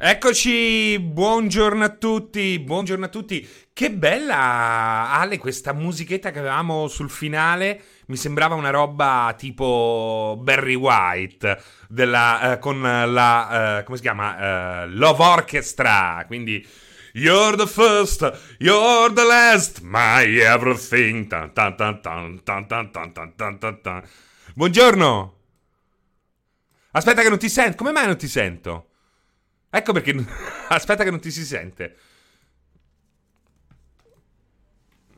Eccoci, buongiorno a tutti, buongiorno a tutti. Che bella, Ale, questa musichetta che avevamo sul finale. Mi sembrava una roba tipo Barry White, della, eh, con la, eh, come si chiama? Uh, Love Orchestra, quindi... You're the first, you're the last, my everything. Tan, tan, tan, tan, tan, tan, tan, tan. Buongiorno. Aspetta che non ti sento. Come mai non ti sento? Ecco perché... Aspetta che non ti si sente.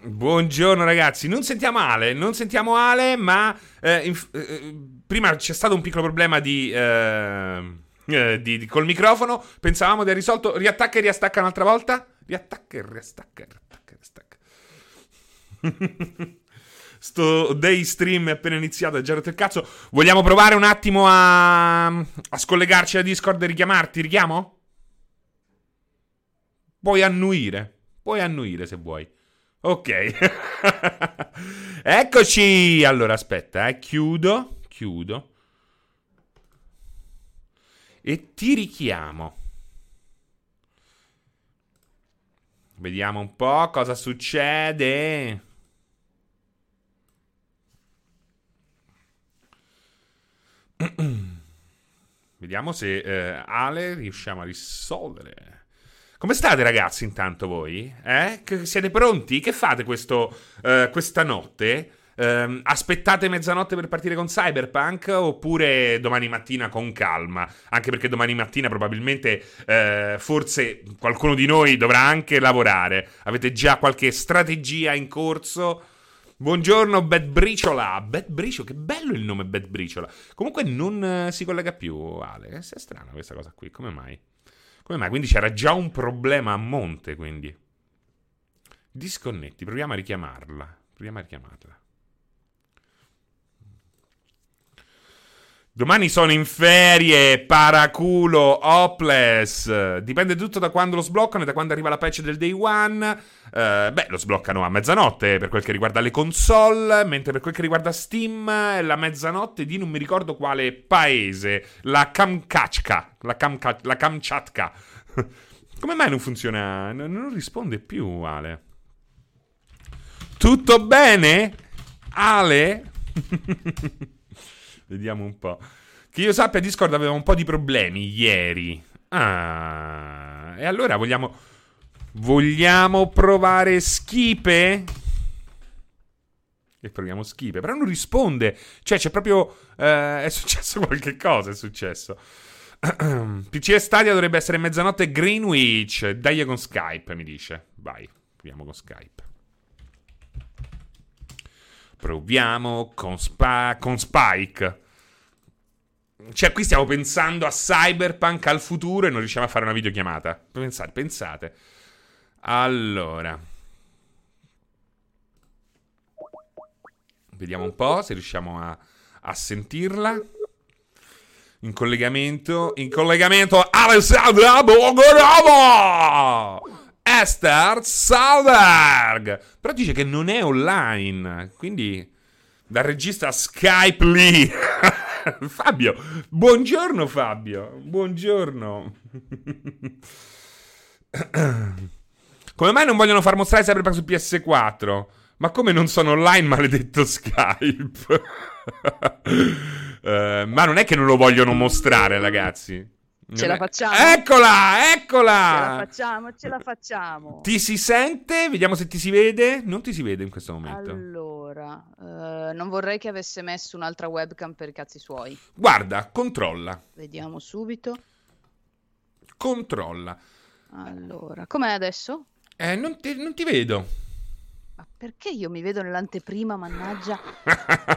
Buongiorno ragazzi, non sentiamo Ale, non sentiamo Ale, ma eh, inf- eh, prima c'è stato un piccolo problema di, eh, eh di, di, col microfono, pensavamo di aver risolto, riattacca e riastacca un'altra volta, riattacca e riastacca, riattacca e riastacca. Sto day stream è appena iniziato, è già rotto il cazzo. Vogliamo provare un attimo a, a scollegarci a Discord e richiamarti? Richiamo? Puoi annuire. Puoi annuire se vuoi. Ok. Eccoci. Allora, aspetta, eh. Chiudo. Chiudo. E ti richiamo. Vediamo un po' cosa succede. Vediamo se eh, Ale riusciamo a risolvere. Come state ragazzi intanto voi? Eh? siete pronti? Che fate questo, eh, questa notte? Eh, aspettate mezzanotte per partire con Cyberpunk oppure domani mattina con calma? Anche perché domani mattina probabilmente eh, forse qualcuno di noi dovrà anche lavorare. Avete già qualche strategia in corso? Buongiorno, Bad Briciola. Bad Briciola, che bello il nome Bad Briciola. Comunque non uh, si collega più, Ale. È strana questa cosa qui, come mai? Come mai? Quindi c'era già un problema a monte, quindi. Disconnetti, proviamo a richiamarla. Proviamo a richiamarla. Domani sono in ferie, paraculo, hopeless. Dipende tutto da quando lo sbloccano e da quando arriva la patch del day one. Uh, beh, lo sbloccano a mezzanotte per quel che riguarda le console, mentre per quel che riguarda Steam è la mezzanotte di non mi ricordo quale paese, la Kamchatka. La, Kamka, la Kamchatka. Come mai non funziona? Non risponde più, Ale. Tutto bene? Ale? Vediamo un po'. Che io sappia, Discord aveva un po' di problemi ieri. Ah, e allora vogliamo. Vogliamo provare Schipe? E proviamo Schipe. Però non risponde. Cioè, c'è proprio. Eh, è successo qualche cosa. È successo. PC Stadia dovrebbe essere mezzanotte Greenwich. Dai con Skype, mi dice. Vai, proviamo con Skype. Proviamo con, Spa- con Spike. Cioè, qui stiamo pensando a Cyberpunk, al futuro e non riusciamo a fare una videochiamata. Pensate, pensate. Allora. Vediamo un po' se riusciamo a, a sentirla. In collegamento. In collegamento. Alessandra Bogorova! Esther Salberg. Però dice che non è online. Quindi dal regista Skype lì. Fabio, buongiorno Fabio. Buongiorno. come mai non vogliono far mostrare Cyberpunk su PS4? Ma come non sono online, maledetto Skype? uh, ma non è che non lo vogliono mostrare, ragazzi. Ce la facciamo? Eccola, eccola! Ce la facciamo, ce la facciamo. Ti si sente? Vediamo se ti si vede. Non ti si vede in questo momento. Allora, uh, non vorrei che avesse messo un'altra webcam per i cazzi suoi. Guarda, controlla. Vediamo subito. Controlla. Allora, com'è adesso? Eh, non ti, non ti vedo. Ma perché io mi vedo nell'anteprima, mannaggia?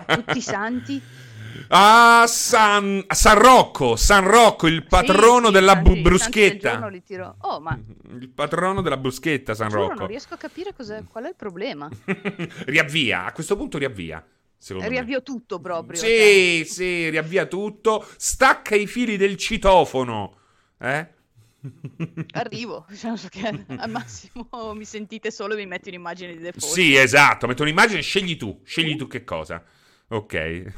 tutti i santi. Ah, San, San Rocco, San Rocco, il patrono sì, della bu- bruschetta. Oh, ma... Il patrono della bruschetta, San Rocco. non riesco a capire qual è il problema. riavvia, a questo punto riavvia. Riavvio me. tutto proprio. Sì, cioè. sì, riavvia tutto. Stacca i fili del citofono. Eh? Arrivo, cioè, che al massimo mi sentite solo e mi metti un'immagine di default. Sì, esatto, metto un'immagine, scegli tu, scegli tu che cosa. Ok.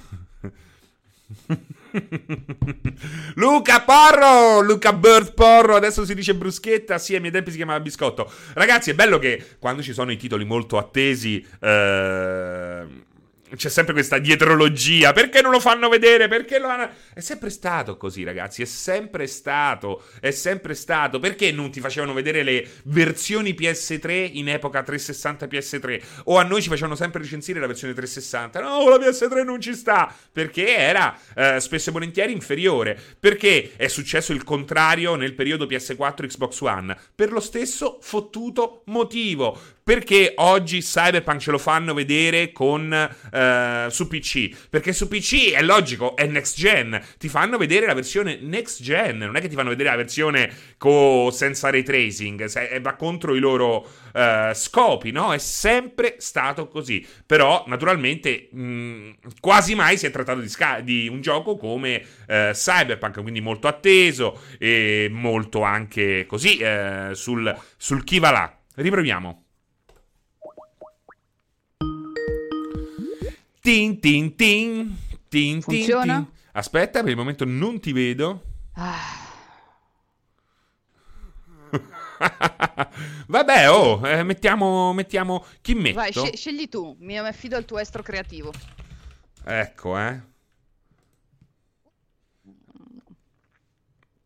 Luca Porro, Luca Bird Porro, adesso si dice bruschetta, sì, ai miei tempi si chiamava biscotto. Ragazzi, è bello che quando ci sono i titoli molto attesi... Eh c'è sempre questa dietrologia. Perché non lo fanno vedere? Perché lo hanno... È sempre stato così, ragazzi. È sempre stato. È sempre stato. Perché non ti facevano vedere le versioni PS3 in epoca 360 PS3? O a noi ci facevano sempre recensire la versione 360? No, la PS3 non ci sta. Perché era eh, spesso e volentieri inferiore. Perché è successo il contrario nel periodo PS4 Xbox One? Per lo stesso fottuto motivo. Perché oggi Cyberpunk ce lo fanno vedere con, uh, su PC? Perché su PC è logico, è next gen. Ti fanno vedere la versione next gen. Non è che ti fanno vedere la versione co- senza ray tracing. Se- va contro i loro uh, scopi, no? È sempre stato così. Però, naturalmente, mh, quasi mai si è trattato di, sca- di un gioco come uh, Cyberpunk, quindi molto atteso e molto anche così sul, sul chi va là. Riproviamo. Tin tin tin. Tin Funziona? tin. Aspetta, per il momento non ti vedo. Ah. Vabbè, oh, eh, mettiamo, mettiamo. Chi metto? Vai, sce- scegli tu. Mi affido al tuo estro creativo. Ecco, eh.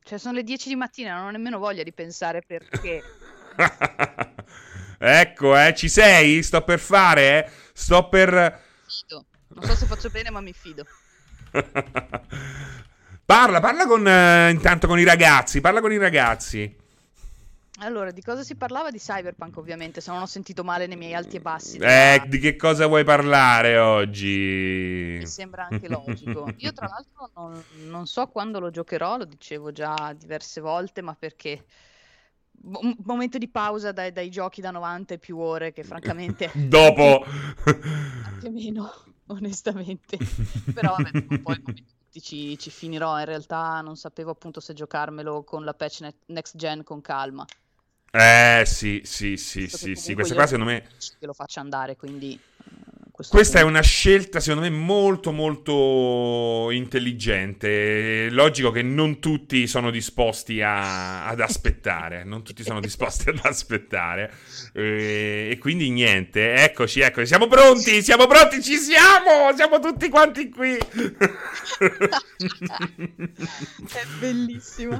Cioè, sono le 10 di mattina, non ho nemmeno voglia di pensare perché. ecco, eh, ci sei? Sto per fare, eh. Sto per. Fido. Non so se faccio bene, ma mi fido. parla, parla con, eh, intanto con i ragazzi, parla con i ragazzi. Allora, di cosa si parlava? Di Cyberpunk, ovviamente, se non ho sentito male nei miei alti e bassi. Eh, della- di che cosa vuoi parlare oggi? Mi sembra anche logico. Io, tra l'altro, non, non so quando lo giocherò, lo dicevo già diverse volte, ma perché un momento di pausa dai, dai giochi da 90 e più ore, che francamente Dopo. anche meno, onestamente. Però vabbè, un po' i momenti tutti ci, ci finirò. In realtà non sapevo appunto se giocarmelo con la patch ne- next gen con calma. Eh, sì, sì, sì, Visto sì, sì. Questa qua secondo me... che lo faccia andare, quindi Questa è una scelta, secondo me, molto, molto intelligente. È Logico che non tutti sono disposti a- ad aspettare. Non tutti sono disposti ad aspettare. Eh, E, quindi niente. Eccoci, eccoci. Siamo pronti, siamo pronti, ci siamo! Siamo tutti quanti qui. È bellissima.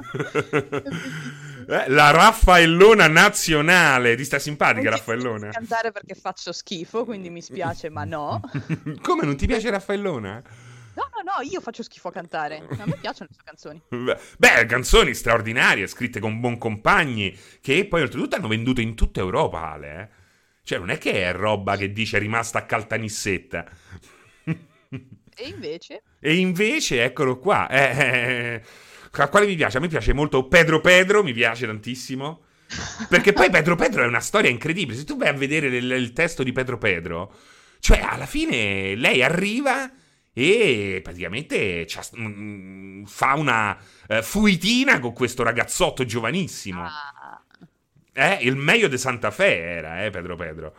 È bellissima. Eh, La Raffaellona nazionale. Ti sta simpatica Non ti Raffaellona? posso cantare perché faccio schifo, quindi mi spiace, ma no. Come non ti piace Raffaellona? No, no, no, io faccio schifo a cantare. A me piacciono le sue canzoni. Beh, canzoni straordinarie, scritte con buon compagni, che poi oltretutto hanno venduto in tutta Europa, Ale. eh. Cioè, non è che è roba che dice è rimasta a caltanissetta. E invece, E invece, eccolo qua. eh, eh, a quale mi piace? A me piace molto Pedro Pedro, mi piace tantissimo. Perché poi Pedro Pedro è una storia incredibile. Se tu vai a vedere il, il testo di Pedro Pedro, cioè alla fine lei arriva e praticamente c'ha- mm, fa una eh, fuitina con questo ragazzotto giovanissimo. ah, Eh, il meglio di Santa Fe era, eh, Pedro Pedro.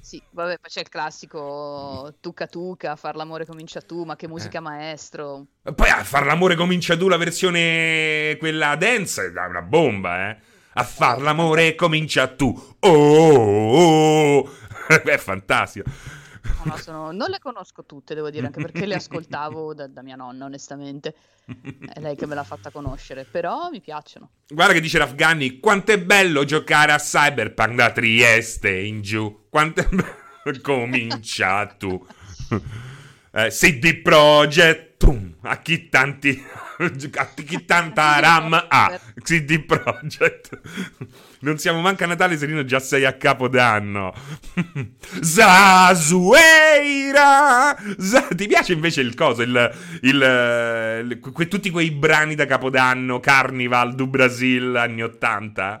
sì, vabbè, poi c'è il classico Tuca Tuca, far l'amore comincia tu, ma che Eh. musica maestro. Poi a far l'amore comincia tu la versione quella dance è una bomba, eh. A far l'amore comincia tu. Oh, oh, oh. è fantastico. No, no, sono- Non le conosco tutte, devo dire, anche perché le ascoltavo da, da mia nonna, onestamente. È lei che me l'ha fatta conoscere, però mi piacciono. Guarda che dice Rafgani, quanto è bello giocare a Cyberpunk da Trieste in giù. Quanto è bello. Comincia tu. Eh, CD Projekt, tum, a chi tanti... a chi tanta RAM ha. CD Projekt. Non siamo manca a Natale, Serino, già sei a Capodanno. Zasueira! Za- Ti piace invece il coso? Il, il, il- que- tutti quei brani da Capodanno, Carnival, du Brasil, anni 80?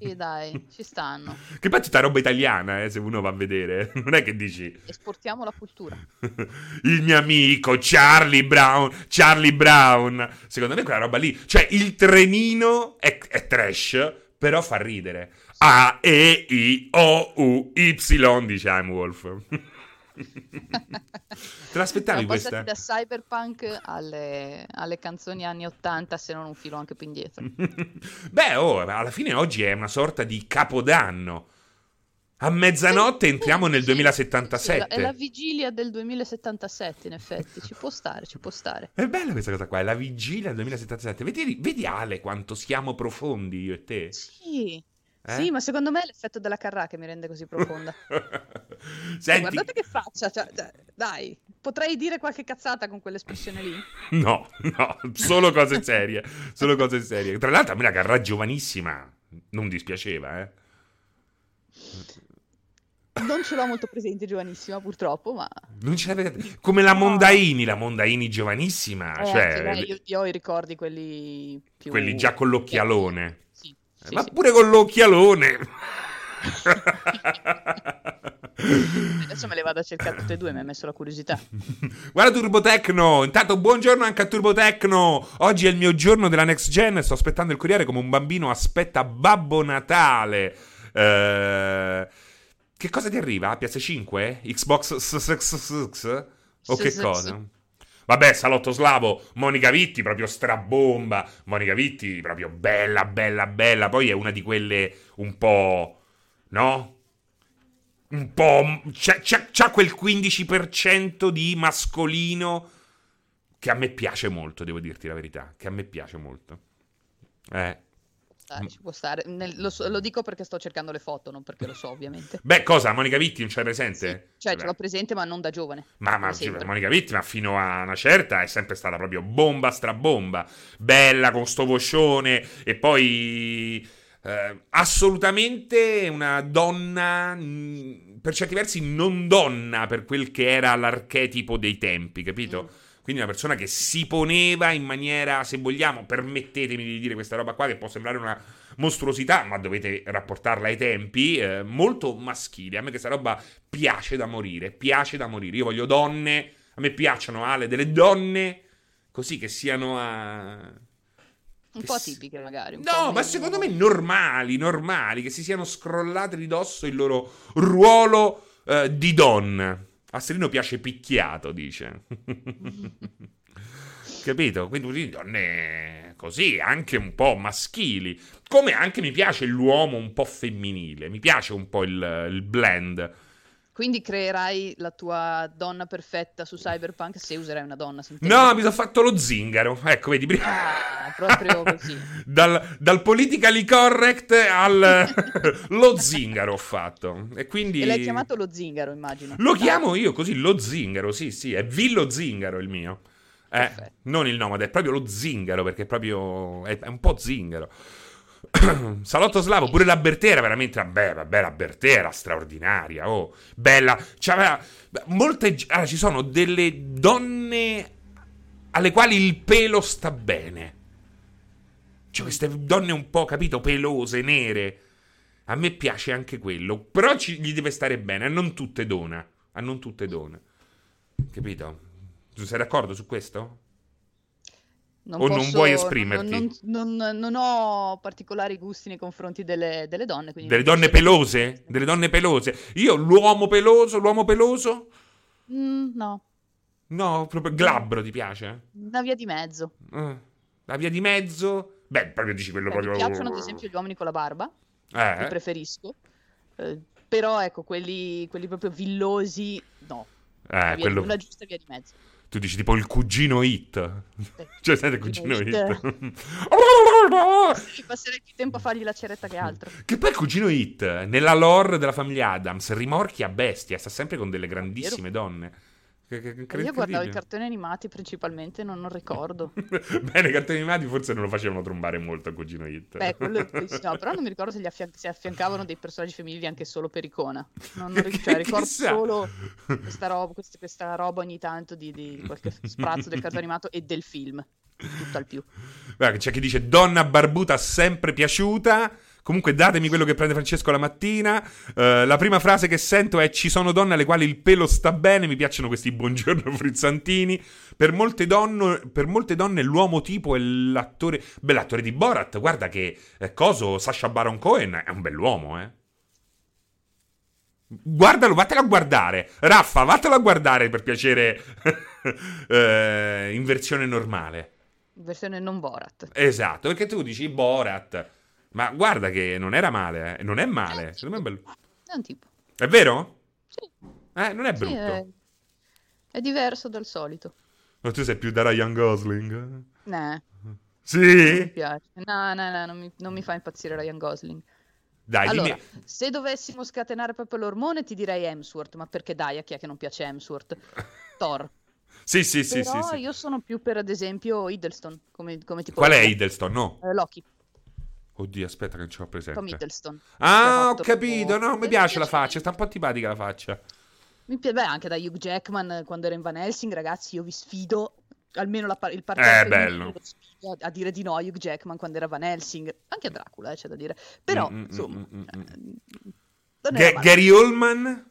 Sì, dai, ci stanno. Che poi è tutta roba italiana, eh, se uno va a vedere. Non è che dici Esportiamo la cultura. il mio amico Charlie Brown, Charlie Brown. Secondo me quella roba lì, cioè il trenino è, è trash, però fa ridere. A, E, I, O, U, Y, dice I'm Wolf. Te l'aspettavi Siamo questa? passati da cyberpunk alle, alle canzoni anni 80, se non un filo anche più indietro. Beh, oh, alla fine oggi è una sorta di capodanno. A mezzanotte entriamo nel Sì, sì, 2077. è, la, è la vigilia del 2077, in effetti. Ci può stare, ci può stare. È bella questa cosa qua, è la vigilia del 2077. Vedi, vedi Ale quanto siamo profondi io e te? Sì. Eh? Sì, ma secondo me è l'effetto della Carrà che mi rende così profonda. Cioè, Senti, Guardate che faccia, cioè, cioè, dai, potrei dire qualche cazzata con quell'espressione lì? no, no, solo cose serie, solo cose serie. Tra l'altro a me la Carrà giovanissima non dispiaceva, eh. Non ce l'ho molto presente, giovanissima, purtroppo, ma... Non ce l'avete... Come la Mondaini, la Mondaini giovanissima, Eh, cioè anche lei, io, io ho i ricordi quelli più... quelli già con l'occhialone. Sì, ma sì. pure con l'occhialone. Adesso me le vado a cercare tutte e due, mi ha messo la curiosità. Guarda Turbotecno, intanto buongiorno anche a Turbotecno. Oggi è il mio giorno della next gen, sto aspettando il corriere come un bambino aspetta Babbo Natale. Eh, Che cosa ti arriva? PS5? Xbox? O che cosa? Vabbè, Salotto Slavo, Monica Vitti proprio strabomba. Monica Vitti proprio bella, bella, bella. Poi è una di quelle un po'... no? Un po'... C'ha, c'ha- c'ha quel 15% di mascolino che a me piace molto, devo dirti la verità. Che a me piace molto. Eh. Dai, ci può stare. Nel- lo, lo dico perché sto cercando le foto, non perché lo so, ovviamente. Beh, cosa? Monica Vitti non Sì, presente? cioè, Vabbè. ce l'ho presente, ma non da giovane. Ma, ma. Monica Vitti, ma fino a una certa è sempre stata proprio bomba strabomba. Bella con sto vocione e poi eh, assolutamente una donna, mh, per certi versi non donna per quel che era l'archetipo dei tempi, capito? Mm. Quindi una persona che si poneva in maniera, se vogliamo, permettetemi di dire questa roba qua che può sembrare una mostruosità, ma dovete rapportarla ai tempi, eh, molto maschile. A me questa roba piace da morire, piace da morire. Io voglio donne, a me piacciono Ale, delle donne così che siano a... Un po' atipiche, magari. No, ma secondo me normali, normali, che si siano scrollate di dosso il loro ruolo eh, di donna. A Serino piace picchiato, dice. Capito? Quindi donne così, anche un po' maschili. Come anche mi piace l'uomo un po' femminile. Mi piace un po' il, il blend. Quindi creerai la tua donna perfetta su Cyberpunk se userai una donna. No, mi sono fatto lo zingaro. Ecco, vedi. Ah, proprio così. dal, dal politically correct al lo zingaro ho fatto. E quindi E l'hai chiamato lo zingaro, immagino. lo Dai. chiamo io così, lo zingaro, sì, sì, è Villo Zingaro il mio. Eh, non il nomade, è proprio lo zingaro perché è proprio è, è un po' zingaro. Salotto Slavo, pure la Bertera, veramente, vabbè, vabbè, la Bertera, straordinaria, oh, bella. C'aveva molte, allora, ci sono delle donne alle quali il pelo sta bene. Cioè, queste donne un po', capito, pelose, nere. A me piace anche quello, però ci- gli deve stare bene, a non tutte dona, a non tutte done. Capito? Tu sei d'accordo su questo? Non O non posso- vuoi esprimerti? Non, non- non- non ho particolari gusti nei confronti delle, delle donne. Delle non donne pelose? Delle donne pelose? Io l'uomo peloso, l'uomo peloso? Mm, no, No, proprio glabro ti piace? una via di mezzo. Eh, La via di mezzo? Beh, proprio dici quello mi proprio... piacciono ad esempio gli uomini con la barba, li Eh? preferisco. Eh, però ecco, quelli, quelli proprio villosi, no. Eh, quello... una giusta via di mezzo. Tu dici tipo il cugino hit. Cioè, sai il cugino hit? Ci passerei più tempo a fargli la ceretta che altro. Che poi il cugino hit, nella lore della famiglia Adams, rimorchia a bestia, sta sempre con delle grandissime donne. Io guardavo i cartoni animati principalmente, non, non ricordo. Bene, i cartoni animati forse non lo facevano trombare molto a cugino hit. Beh, quello no, però non mi ricordo se gli affian- se affiancavano dei personaggi femminili anche solo per icona. Non, non ric- cioè, ricordo solo questa roba, quest- questa roba ogni tanto di, di qualche sprazzo del cartone animato e del film. Tutto al più. Guarda, c'è chi dice donna barbuta sempre piaciuta. Comunque datemi quello che prende Francesco la mattina. Eh, la prima frase che sento è ci sono donne alle quali il pelo sta bene, mi piacciono questi buongiorno frizzantini. Per molte, donne, per molte donne l'uomo tipo è l'attore... Beh, l'attore di Borat, guarda che eh, coso, Sasha Baron Cohen è un bell'uomo, eh. Guardalo, vattelo a guardare. Raffa, vattelo a guardare per piacere eh, in versione normale. In versione non Borat. Esatto, perché tu dici Borat. Ma guarda che non era male, eh. non è male. Secondo me è bello. È un tipo. È vero? Sì. Eh, non è Sì, brutto. è... è diverso dal solito. Ma tu sei più da Ryan Gosling? Nah, Sì? mi piace. No, no, no, non mi, non mi fa impazzire Ryan Gosling. Dai, Allora, dimmi. se dovessimo scatenare proprio l'ormone, ti direi Hemsworth, ma perché dai, a chi è che non piace Hemsworth? Thor. Sì, sì, sì, Però sì, sì. io sono più per, ad esempio, Hiddleston, come, come tipo... Qual è Hiddleston? No. Eh, Loki, Oddio, aspetta che non ce l'ho presente. Tom Hiddleston. Ah, ho capito. No, mi piace la faccia, sta un po' antipatica la faccia. Mi piace, beh, anche da Hugh Jackman eh, quando era in Van Helsing, ragazzi, io vi sfido, almeno la il Eh, femminile bello. lo sfido a, a dire di no a Hugh Jackman quando era Van Helsing, anche a Dracula, eh, c'è da dire. Però, Mm, mm, insomma, mm, mm, eh, mm. male. Gary Oldman?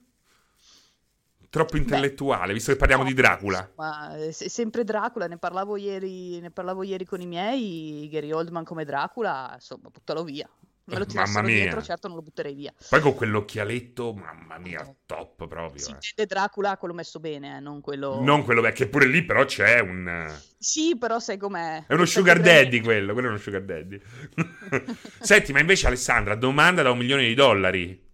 Troppo intellettuale, visto che parliamo No, di Dracula. Ma eh, se- sempre Dracula, ne parlavo ieri, ne parlavo ieri con i miei, Gary Oldman come Dracula, insomma, buttalo via. Me lo Mamma tirassero mia. dietro, certo non lo butterei via. Poi con quell'occhialetto, mamma mia, top proprio. Si eh. intende Dracula quello messo bene, eh, non quello... Non quello vecchio, che pure lì però c'è un... eh, Sì, però sai com'è. È uno Sai sugar daddy quello, quello è uno sugar daddy. Senti, ma invece Alessandra, domanda da un milione di dollari.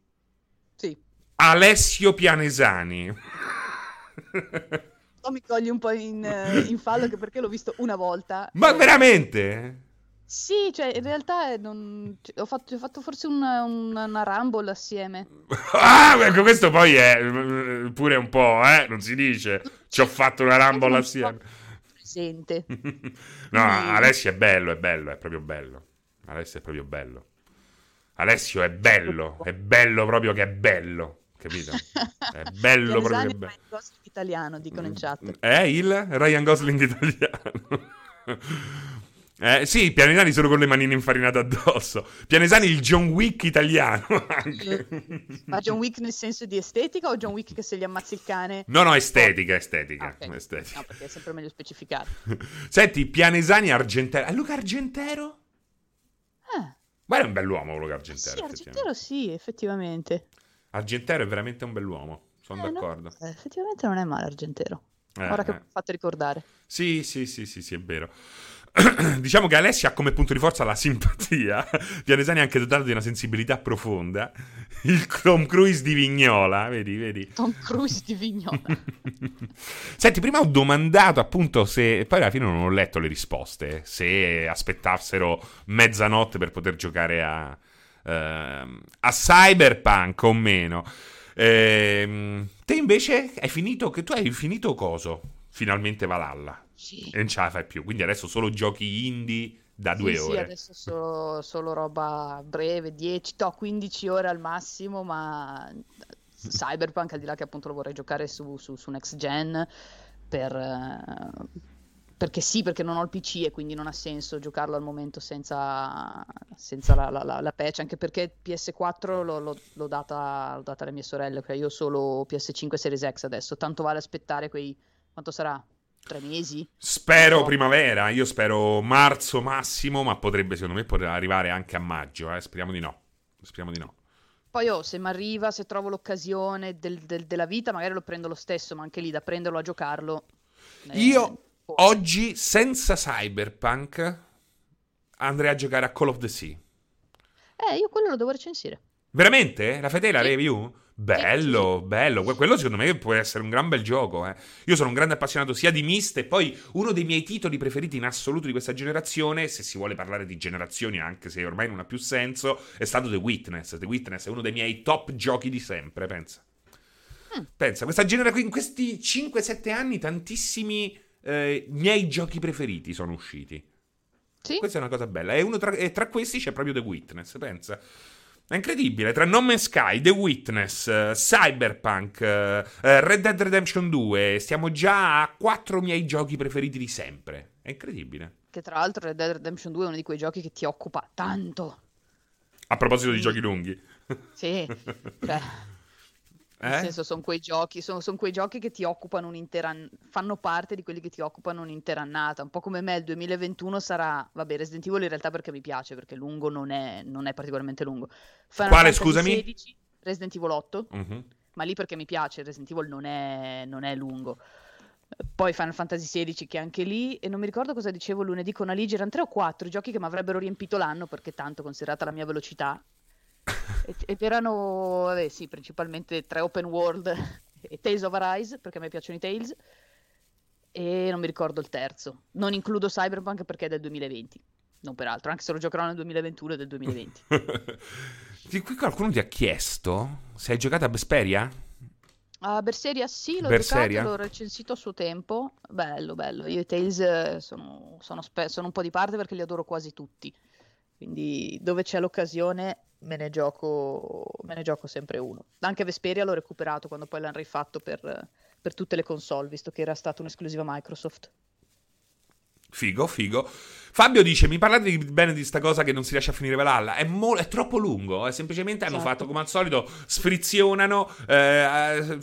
Alessio Pianesani. Mi cogli un po' in, eh, in fallo perché l'ho visto una volta. Ma Eh, veramente? Sì, cioè in realtà eh, non... cioè, ho, fatto, ho fatto forse una, una, una Rumble assieme. Ah, ecco, questo poi è eh, pure un po', eh, non si dice. Ci ho fatto una Non assieme. Presente. No, Alessio è bello, è bello, è proprio bello. Alessio è proprio bello. Alessio è bello, è bello proprio che è bello, capito? È bello proprio che bello. il gossip italiano, dicono in chat. È il Ryan Gosling italiano. Eh, sì, Pianesani solo con le manine infarinate addosso. Pianesani il John Wick italiano anche. Ma John Wick nel senso di estetica o John Wick che se gli ammazzi il cane? No, no, estetica, estetica. Ah, ok. estetica. No, perché è sempre meglio specificato. Senti, Pianesani Argentero. È Luca Argentero? Ah, Guarda, è un bell'uomo Luca sì, Argentero. Argentero sì, effettivamente. Argentero è veramente un bell'uomo, sono Eh, no, d'accordo. eh, effettivamente non è male Argentero. Eh, Ora che eh. mi fate ricordare. Sì, sì, sì, sì, sì, è vero. diciamo che Alessia ha come punto di forza la simpatia. Pianesani è anche dotato di una sensibilità profonda. Il Tom Cruise di Vignola, vedi, vedi. Tom Cruise di Vignola. Senti, prima ho domandato appunto se. Poi alla fine non ho letto le risposte. Se aspettassero mezzanotte per poter giocare a. ehm, a Cyberpunk o meno. Ehm, te invece hai finito. Che tu hai finito coso? Finalmente Valhalla. Sì. E non ce la fai più. Quindi adesso solo giochi indie da Sì, due sì, ore. adesso solo, solo roba breve, 10, to, 15 ore al massimo, ma Cyberpunk, al di là che appunto lo vorrei giocare su, su- su Next Gen, per, perché sì, perché non ho il PC e quindi non ha senso giocarlo al momento senza, senza la, la- la- la patch, anche perché PS4 l'ho, l'ho- l'ho data, l'ho data alle mie sorelle, ok? io ho solo PS5 Series X adesso, tanto vale aspettare quei... quanto sarà? Tre mesi? Spero No. primavera, io spero marzo massimo, ma potrebbe secondo me poter arrivare anche a maggio, eh. speriamo di no. Speriamo di no. Poi oh, se mi arriva, se trovo l'occasione del- del- della vita, magari lo prendo lo stesso, ma anche lì da prenderlo a giocarlo. eh, Io. Oggi senza Cyberpunk andrei a giocare a Call of the Sea. Eh, io quello lo devo recensire. Veramente? La fai te la Sì. review? Bello, bello. Que- Quello secondo me può essere un gran bel gioco. eh. Io sono un grande appassionato sia di Myst e poi uno dei miei titoli preferiti in assoluto di questa generazione, se si vuole parlare di generazioni anche se ormai non ha più senso, è stato The Witness. The Witness è uno dei miei top giochi di sempre, pensa. Mm. Pensa, questa genera- in questi 5-7 anni tantissimi eh, miei giochi preferiti sono usciti. Sì? Questa è una cosa bella. E, uno tra, e tra questi c'è proprio The Witness, pensa. È incredibile. Tra No Man's Sky, The Witness, eh, Cyberpunk, eh, Red Dead Redemption 2, stiamo già a quattro miei giochi preferiti di sempre. È incredibile. Che tra l'altro Red Dead Redemption 2 è uno di quei giochi che ti occupa tanto. A proposito di Sì. giochi lunghi. Sì, cioè, nel Eh? senso sono quei giochi, sono, sono quei giochi che ti occupano un'intera, an- fanno parte di quelli che ti occupano un'intera annata. Un po' come me il 2021 sarà, vabbè, Resident Evil in realtà perché mi piace, perché lungo non è, non è particolarmente lungo. Final Quale, Fantasy scusami? 16, Resident Evil 8. Mhm. ma lì perché mi piace, Resident Evil non è, non è lungo. Poi Final Fantasy XVI che anche lì, e non mi ricordo cosa dicevo lunedì con Aligi, erano tre o quattro giochi che mi avrebbero riempito l'anno perché tanto considerata la mia velocità. ed erano, vabbè sì, principalmente tre open world e Tales of Arise perché a me piacciono i Tales e non mi ricordo il terzo. Non includo Cyberpunk perché è del 2020, non peraltro, anche se lo giocherò nel 2021 è del 2020. Di qui qualcuno ti ha chiesto se hai giocato a Vesperia? A Berseria sì, l'ho Berseria? giocato, l'ho recensito a suo tempo. Bello, bello. Io i Tales eh, sono, sono, spe- sono un po' di parte perché li adoro quasi tutti. Quindi dove c'è l'occasione me ne gioco, me ne gioco sempre uno. Anche Vesperia l'ho recuperato quando poi l'hanno rifatto per, per tutte le console, visto che era stata un'esclusiva Microsoft. Figo, figo. Fabio dice: Mi parlate di, bene di sta cosa che non si riesce a finire Valhalla. È, mo- è troppo lungo. Eh? Semplicemente hanno esatto. fatto come al solito, sfrizionano. Eh, eh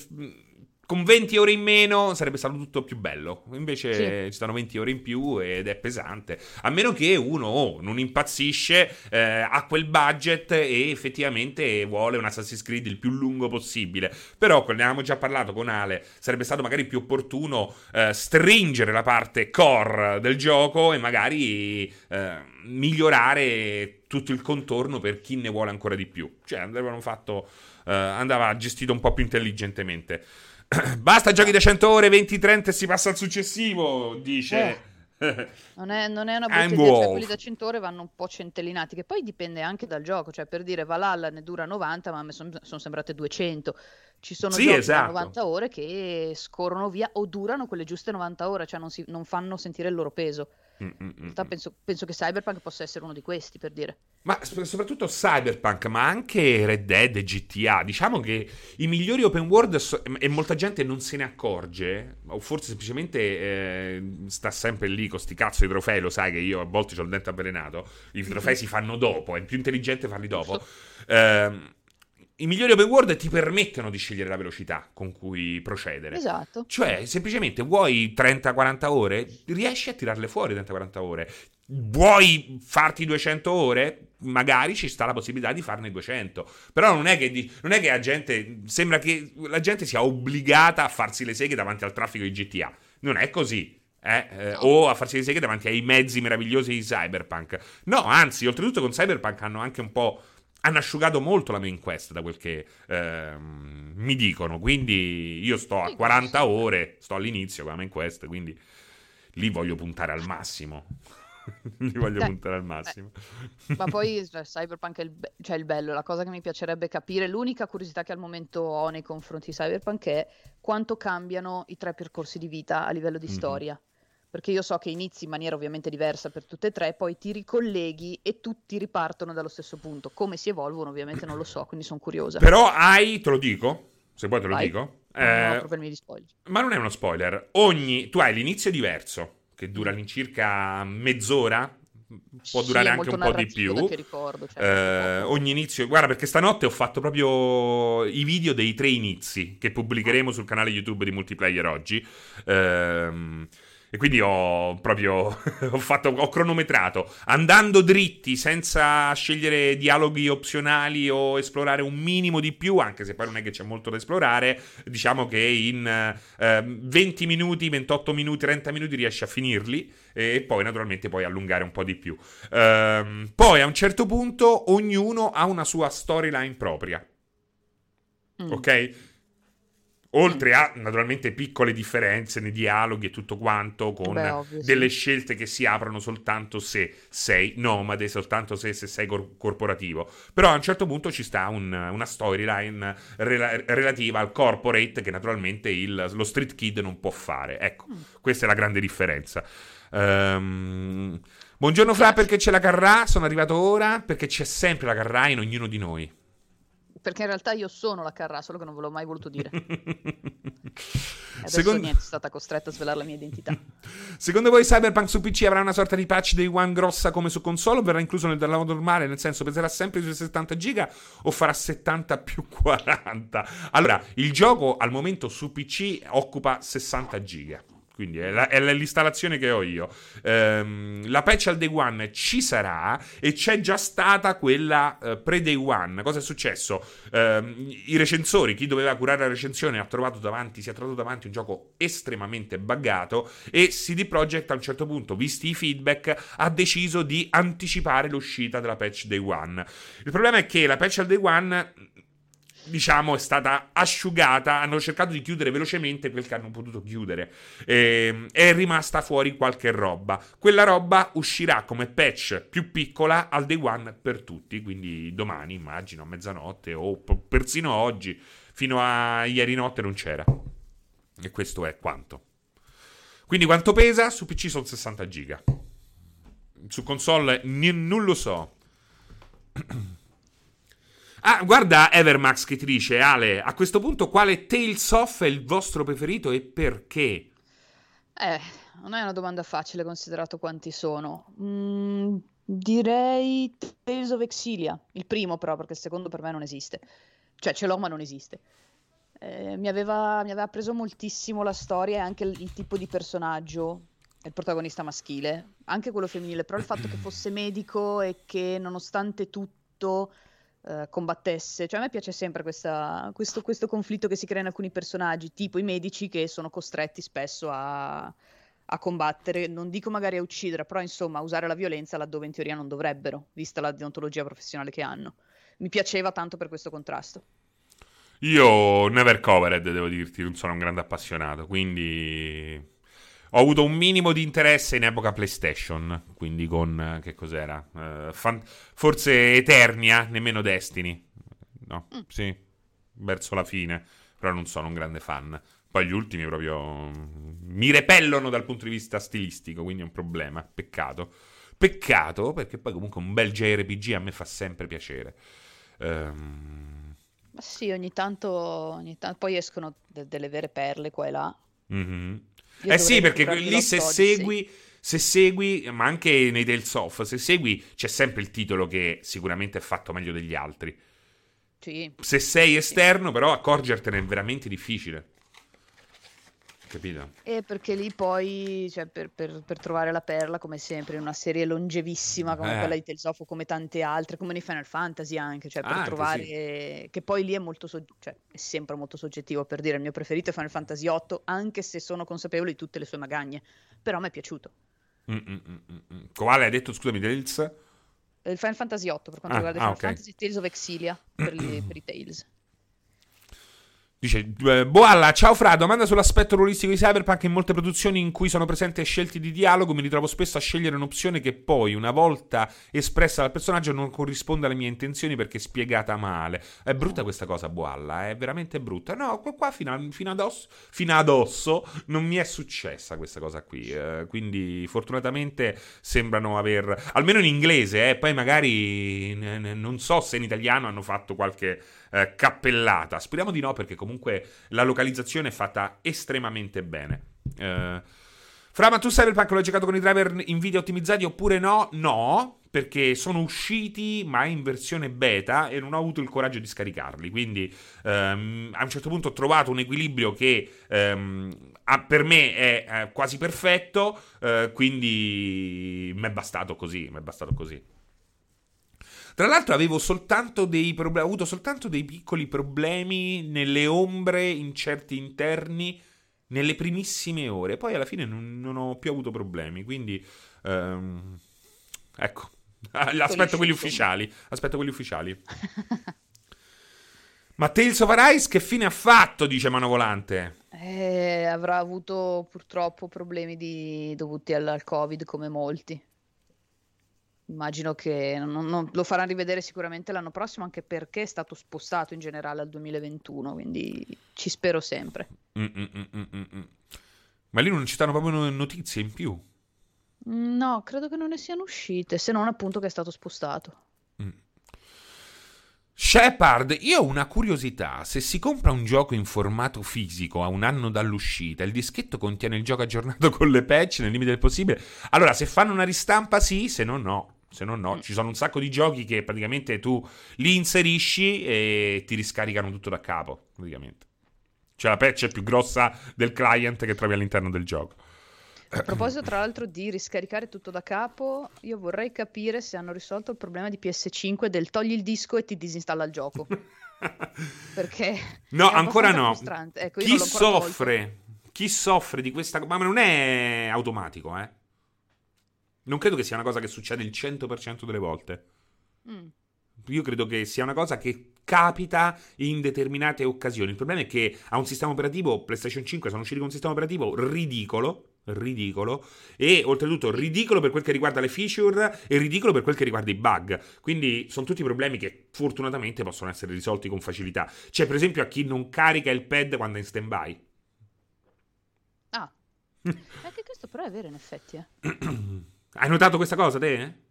con 20 ore in meno sarebbe stato tutto più bello. Invece sì. ci stanno 20 ore in più ed è pesante. A meno che uno oh, non impazzisce, eh, ha quel budget e effettivamente vuole un Assassin's Creed il più lungo possibile. Però, ne avevamo già parlato con Ale, sarebbe stato magari più opportuno eh, stringere la parte core del gioco e magari eh, migliorare tutto il contorno per chi ne vuole ancora di più. Cioè, andavano fatto, eh, andava gestito un po' più intelligentemente. Basta giochi da 100 ore, 20-30 e si passa al successivo, dice. Eh. Non, è, non è, una brutta idea, cioè, quelli da 100 ore vanno un po' centellinati, che poi dipende anche dal gioco, cioè per dire Valhalla ne dura 90, ma a me sono son sembrate 200. Ci sono sì, giochi esatto. da 90 ore che scorrono via o durano quelle giuste 90 ore, cioè non, si, non fanno sentire il loro peso. In realtà penso, penso, che Cyberpunk possa essere uno di questi, per dire. Ma soprattutto Cyberpunk, ma anche Red Dead e GTA. Diciamo che i migliori open world, so- e molta gente non se ne accorge, o forse semplicemente eh, sta sempre lì con sti cazzo di trofei, lo sai che io a volte ho il dente avvelenato, i trofei si fanno dopo, è più intelligente farli dopo. Eh, i migliori open world ti permettono di scegliere la velocità con cui procedere. Esatto. Cioè, semplicemente vuoi 30-40 ore, riesci a tirarle fuori 30-40 ore. Vuoi farti 200 ore? Magari ci sta la possibilità di farne 200. Però non è che, di, non è che la gente. Sembra che la gente sia obbligata a farsi le seghe davanti al traffico di GTA. Non è così. Eh, eh, o a farsi le seghe davanti ai mezzi meravigliosi di Cyberpunk. No, anzi, oltretutto con Cyberpunk hanno anche un po' hanno asciugato molto la main quest da quel che eh, mi dicono. Quindi io sto a 40 ore, sto all'inizio con la main quest, quindi lì voglio puntare al massimo. lì voglio Dai, puntare al massimo. Eh. Ma poi cioè, Cyberpunk è il, be- cioè il bello, la cosa che mi piacerebbe capire, l'unica curiosità che al momento ho nei confronti di Cyberpunk è quanto cambiano i tre percorsi di vita a livello di mm-hmm. storia perché io so che inizi in maniera ovviamente diversa per tutte e tre, poi ti ricolleghi e tutti ripartono dallo stesso punto. Come si evolvono ovviamente non lo so, quindi sono curiosa. Però hai, te lo dico, se vuoi te lo Vai. dico. Eh, no. Ma non è uno spoiler. Ogni, tu hai l'inizio diverso, che dura all'incirca mezz'ora, può durare sì, anche un po' di più. Ricordo, cioè, eh, ogni inizio, guarda, perché stanotte ho fatto proprio i video dei tre inizi che pubblicheremo sul canale YouTube di Multiplayer oggi. Ehm e quindi ho proprio ho, fatto, ho cronometrato andando dritti senza scegliere dialoghi opzionali o esplorare un minimo di più, anche se poi non è che c'è molto da esplorare. Diciamo che in eh, 20 minuti, 28 minuti, 30 minuti riesci a finirli e poi naturalmente puoi allungare un po' di più. Ehm, poi a un certo punto ognuno ha una sua storyline propria. Mm. Ok? Oltre a naturalmente piccole differenze nei dialoghi e tutto quanto, con Beh, ovvio, delle sì. scelte che si aprono soltanto se sei nomade, soltanto se, se sei cor- corporativo. Però a un certo punto ci sta un, una storyline rela- relativa al corporate che naturalmente il, lo street kid non può fare. Ecco, mm. questa è la grande differenza. Um, buongiorno Fra, perché c'è la Carrà? Sono arrivato ora perché c'è sempre la Carrà in ognuno di noi. Perché in realtà io sono la Carrà, solo che non ve l'ho mai voluto dire. adesso Secondo... niente, sono stata costretta a svelare la mia identità. Secondo voi Cyberpunk su PC avrà una sorta di patch dei One grossa come su console o verrà incluso nel download normale? Nel senso, peserà sempre sui 70 giga o farà 70 più 40? Allora, il gioco al momento su PC occupa 60 giga quindi è, la, è l'installazione che ho io. Ehm, la patch al day one ci sarà e c'è già stata quella eh, pre-day one. Cosa è successo? Ehm, I recensori, chi doveva curare la recensione, ha trovato davanti, si è trovato davanti un gioco estremamente buggato e CD Projekt a un certo punto, visti i feedback, ha deciso di anticipare l'uscita della patch day one. Il problema è che la patch al day one diciamo, è stata asciugata. Hanno cercato di chiudere velocemente quel che hanno potuto chiudere. E, ehm, è rimasta fuori qualche roba. Quella roba uscirà come patch più piccola al day one per tutti. Quindi domani, immagino, a mezzanotte o persino oggi. Fino a ieri notte non c'era. E questo è quanto. Quindi quanto pesa? Su PC sono 60 giga. Su console n- non lo so. Ah, guarda Evermax che ti dice, Ale, a questo punto quale Tales of è il vostro preferito e perché? Eh, non è una domanda facile considerato quanti sono. Mm, direi Tales of Exilia, il primo però, perché il secondo per me non esiste. Cioè, ce l'ho ma non esiste. Eh, mi, aveva, mi, aveva, preso moltissimo la storia e anche il, il tipo di personaggio, il protagonista maschile, anche quello femminile, però il fatto che fosse medico e che nonostante tutto eh, combattesse. Cioè, a me piace sempre questa, questo, questo, conflitto che si crea in alcuni personaggi, tipo i medici che sono costretti spesso a, a, combattere, non dico magari a uccidere, però insomma a usare la violenza laddove in teoria non dovrebbero, vista la deontologia professionale che hanno. Mi piaceva tanto per questo contrasto. Io never covered, devo dirti, non sono un grande appassionato, quindi ho avuto un minimo di interesse in epoca PlayStation, quindi con eh, che cos'era? Uh, fan, forse Eternia, nemmeno Destiny. No, mm. sì, verso la fine, però non sono un grande fan. Poi gli ultimi proprio mm, mi repellono dal punto di vista stilistico, quindi è un problema, peccato. Peccato perché poi comunque un bel JRPG a me fa sempre piacere. Um... Ma sì, ogni tanto, ogni tanto poi escono de- delle vere perle qua e là. Mm-hmm. Eh sì, perché lì se segui, se segui, ma anche nei Tales of, se segui c'è sempre il titolo che sicuramente è fatto meglio degli altri. Sì. Se sei esterno, però, accorgertene è veramente difficile. Capito? E perché lì poi, cioè, per, per, per, trovare la perla, come sempre, in una serie longevissima come eh. quella di Tales of, come tante altre, come nei Final Fantasy anche, cioè per ah, trovare... Sì. Che poi lì è molto, so... cioè, è sempre molto soggettivo, per dire, il mio preferito è Final Fantasy 8, anche se sono consapevole di tutte le sue magagne, però mi è piaciuto. Mm-mm-mm. Quale hai detto, scusami, Tales? Il Final Fantasy 8, per quanto ah, riguarda ah, Final okay. Fantasy Tales of Exilia, per, li, per i Tales. Dice eh, Boalla, ciao Fra, domanda sull'aspetto ruolistico di Cyberpunk. In molte produzioni in cui sono presenti scelte di dialogo mi ritrovo spesso a scegliere un'opzione che poi, una volta espressa dal personaggio, non corrisponde alle mie intenzioni perché è spiegata male. È brutta questa cosa, Boalla, è veramente brutta. No, qua fino, a, fino, ad, osso, fino ad osso non mi è successa questa cosa qui. Eh, quindi fortunatamente sembrano aver, almeno in inglese, eh, poi magari non so se in italiano hanno fatto qualche eh, cappellata. Speriamo di no, perché comunque la localizzazione è fatta estremamente bene. Eh, Fra, ma tu Cyberpunk l'hai giocato con i driver in video ottimizzati oppure no? No, perché sono usciti ma in versione beta e non ho avuto il coraggio di scaricarli. Quindi ehm, a un certo punto ho trovato un equilibrio che ehm, ha, per me è eh, quasi perfetto, eh, quindi mi è bastato così, mi è bastato così. Tra l'altro avevo soltanto dei problemi, ho avuto soltanto dei piccoli problemi nelle ombre in certi interni nelle primissime ore. Poi alla fine non, non ho più avuto problemi, quindi um, ecco, aspetto quelli ufficiali, aspetto quelli ufficiali. Ma Tales of Arise che fine ha fatto, dice Manovolante? Eh, avrà avuto purtroppo problemi di... dovuti al, al Covid come molti immagino che non, non, lo faranno rivedere sicuramente l'anno prossimo, anche perché è stato spostato in generale al 2021, quindi ci spero sempre. Mm, mm, mm, mm, mm Ma lì non ci stanno proprio notizie in più? No, credo che non ne siano uscite, se non appunto che è stato spostato. Mm. Shepard, io ho una curiosità. Se si compra un gioco in formato fisico a un anno dall'uscita, il dischetto contiene il gioco aggiornato con le patch nel limite del possibile? Allora, se fanno una ristampa, sì, se no, no. Se no, no. Mm. Ci sono un sacco di giochi che praticamente tu li inserisci e ti riscaricano tutto da capo. Praticamente. Cioè, la patch è più grossa del client che trovi all'interno del gioco. A proposito, tra l'altro, di riscaricare tutto da capo, io vorrei capire se hanno risolto il problema di PS5 del togli il disco e ti disinstalla il gioco. Perché no, ancora no. Ecco, chi soffre, chi soffre di questa ma non è automatico, eh. Non credo che sia una cosa che succede il 100% delle volte. Mm. Io credo che sia una cosa che capita in determinate occasioni. Il problema è che ha un sistema operativo, PlayStation 5 sono usciti con un sistema operativo ridicolo, ridicolo e oltretutto ridicolo per quel che riguarda le feature e ridicolo per quel che riguarda i bug. Quindi sono tutti problemi che fortunatamente possono essere risolti con facilità. C'è per esempio a chi non carica il pad quando è in stand-by. Ah, anche questo però è vero in effetti. Eh. Hai notato questa cosa te?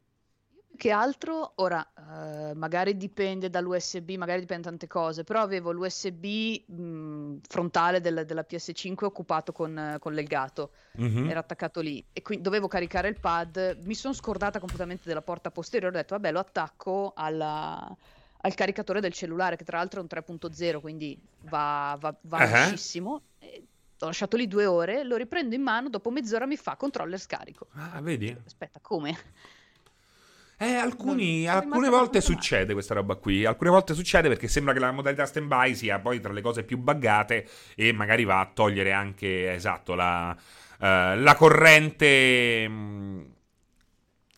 che altro, ora, uh, magari dipende dall'USB, magari dipende da tante cose, però avevo l'USB mh, frontale del, della PS5 occupato con, con l'Elgato, mm-hmm. era attaccato lì e quindi dovevo caricare il pad, mi sono scordata completamente della porta posteriore, ho detto vabbè lo attacco alla, al caricatore del cellulare che tra l'altro è un 3.0 quindi va, va, va uh-huh. L'ho lasciato lì due ore, lo riprendo in mano, dopo mezz'ora mi fa controller scarico. Ah, vedi? Aspetta, come? Eh, alcuni, alcune volte succede questa roba qui. Alcune volte succede perché sembra che la modalità stand-by sia poi tra le cose più buggate e magari va a togliere anche, esatto, la, uh, la corrente... Mh, mm,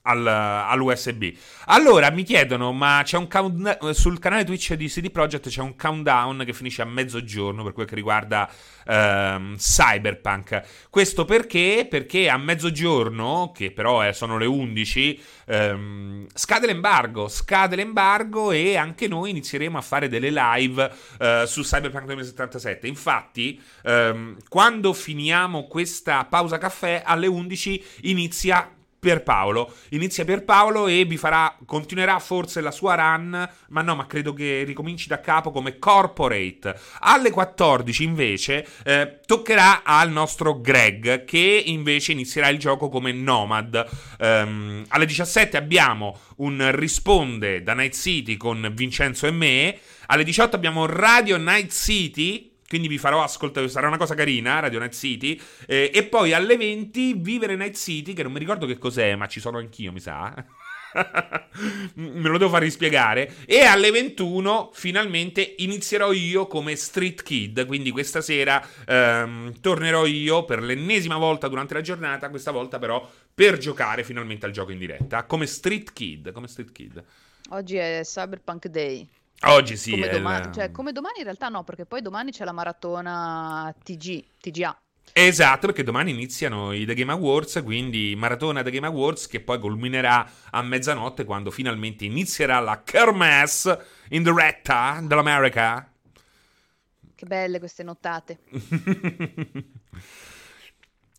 al, all'USB. Allora mi chiedono: ma c'è un countdown sul canale Twitch di CD Projekt c'è un countdown che finisce a mezzogiorno per quel che riguarda ehm, Cyberpunk. Questo perché? Perché a mezzogiorno, che però è, sono le 11, ehm, scade l'embargo. Scade l'embargo e anche noi inizieremo a fare delle live eh, su Cyberpunk 2077. Infatti, ehm, quando finiamo questa pausa caffè alle 11 inizia Pierpaolo. Inizia Pierpaolo e vi farà, continuerà forse la sua run, ma no, ma credo che ricominci da capo come corporate. Alle 14 invece eh, toccherà al nostro Greg che invece inizierà il gioco come Nomad. Um, alle 17 abbiamo un risponde da Night City con Vincenzo e me. Alle 18 abbiamo Radio Night City quindi vi farò ascoltare, sarà una cosa carina, Radio Night City, eh, e poi alle 20 Vivere Night City, che non mi ricordo che cos'è, ma ci sono anch'io, mi sa. Me lo devo far rispiegare. E alle 21 finalmente inizierò io come Street Kid. Quindi questa sera ehm, tornerò io per l'ennesima volta durante la giornata. Questa volta però per giocare finalmente al gioco in diretta. Come Street Kid. Come Street Kid. Oggi è Cyberpunk Day. Oggi sì. Come, domani, il... cioè, come domani in realtà no, perché poi domani c'è la maratona TG, TGA. Esatto, perché domani iniziano i The Game Awards, quindi maratona The Game Awards che poi culminerà a mezzanotte quando finalmente inizierà la Kermesse in diretta dell'America. Che belle queste nottate.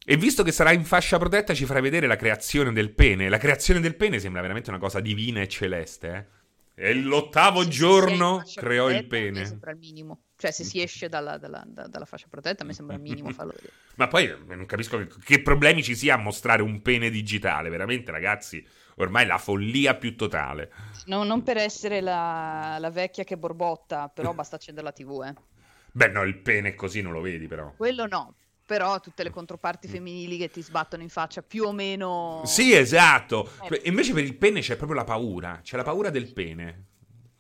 E visto che sarà in fascia protetta, ci farai vedere la creazione del pene. La creazione del pene sembra veramente una cosa divina e celeste, eh? E l'ottavo giorno creò il pene. Mi sembra il minimo. Cioè, se si esce dalla, dalla, dalla fascia protetta, mi sembra il minimo farlo vedere. Ma poi eh, non capisco che, che, problemi ci sia a mostrare un pene digitale. Veramente, ragazzi, ormai la follia più totale. No, non per essere la, la vecchia che borbotta, però basta accendere la TV, eh. Beh, no, il pene così non lo vedi, però. Quello no, però tutte le controparti femminili che ti sbattono in faccia più o meno... Sì, esatto. Eh. Invece per il pene c'è proprio la paura. C'è la paura del pene.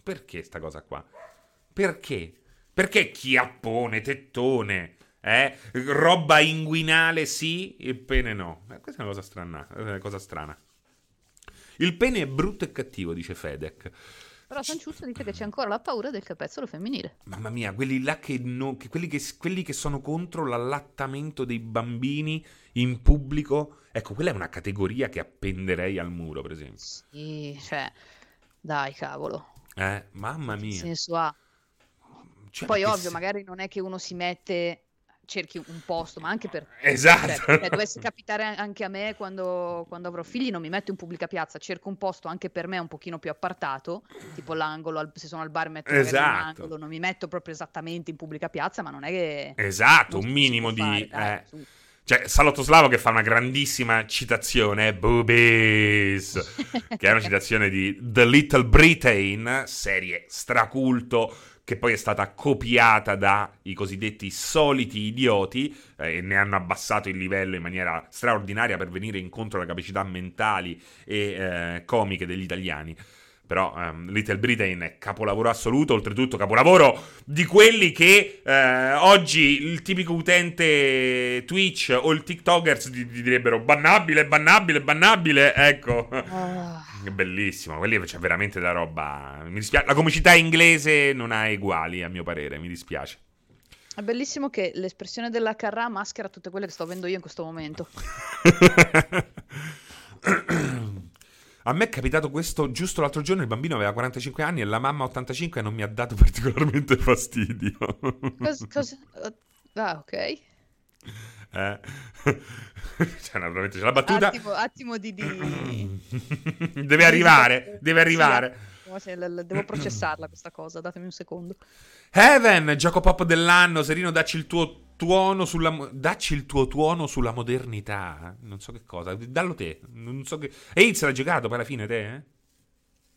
Perché sta cosa qua? Perché? Perché chiappone, tettone, eh? Roba inguinale sì, il pene no. Eh, questa è una cosa strana, una cosa strana. Il pene è brutto e cattivo, dice Fedek. Però Sanciuzzo dice che c'è ancora la paura del capezzolo femminile. Mamma mia, quelli là che, no, che, quelli, che quelli che sono contro l'allattamento dei bambini in pubblico, ecco, quella è una categoria che appenderei al muro, per esempio. Sì, cioè, dai, cavolo. Eh, mamma mia. Che senso ha? Cioè, Poi, ovvio, se... magari non è che uno si mette cerchi un posto, ma anche per... Esatto. Cioè, cioè, dovesse capitare anche a me quando, quando, avrò figli, non mi metto in pubblica piazza, cerco un posto anche per me un pochino più appartato, tipo l'angolo, se sono al bar metto esatto. angolo, non mi metto proprio esattamente in pubblica piazza, ma non è che... Esatto, un minimo di... Fare, dai, eh. Cioè, Salotto Slavo che fa una grandissima citazione, Boobies, che è una citazione di The Little Britain, serie straculto, che poi è stata copiata dai cosiddetti soliti idioti eh, e ne hanno abbassato il livello in maniera straordinaria per venire incontro alle capacità mentali e eh, comiche degli italiani. Però um, Little Britain è capolavoro assoluto, oltretutto capolavoro di quelli che eh, oggi il tipico utente Twitch o il TikTokers ti, ti direbbero bannabile, bannabile, bannabile. Ecco. Oh. Bellissimo, quelli c'è veramente da roba. Mi dispiace. La comicità inglese non ha uguali, a mio parere, mi dispiace. È bellissimo che l'espressione della Carrà maschera tutte quelle che sto avendo io in questo momento. A me è capitato questo giusto l'altro giorno, il bambino aveva 45 anni e la mamma 85 e non mi ha dato particolarmente fastidio. Cosa? cosa... Ah, ok. Eh. cioè, naturalmente c'è la battuta. Attimo, attimo di... di... deve arrivare, deve arrivare. Sì, devo processarla questa cosa, datemi un secondo. Heaven, gioco pop dell'anno, Serino dacci il tuo tuono sulla dacci il tuo tuono sulla modernità, non so che cosa, dallo te, non so che Hades l'ha giocato poi alla fine te, eh?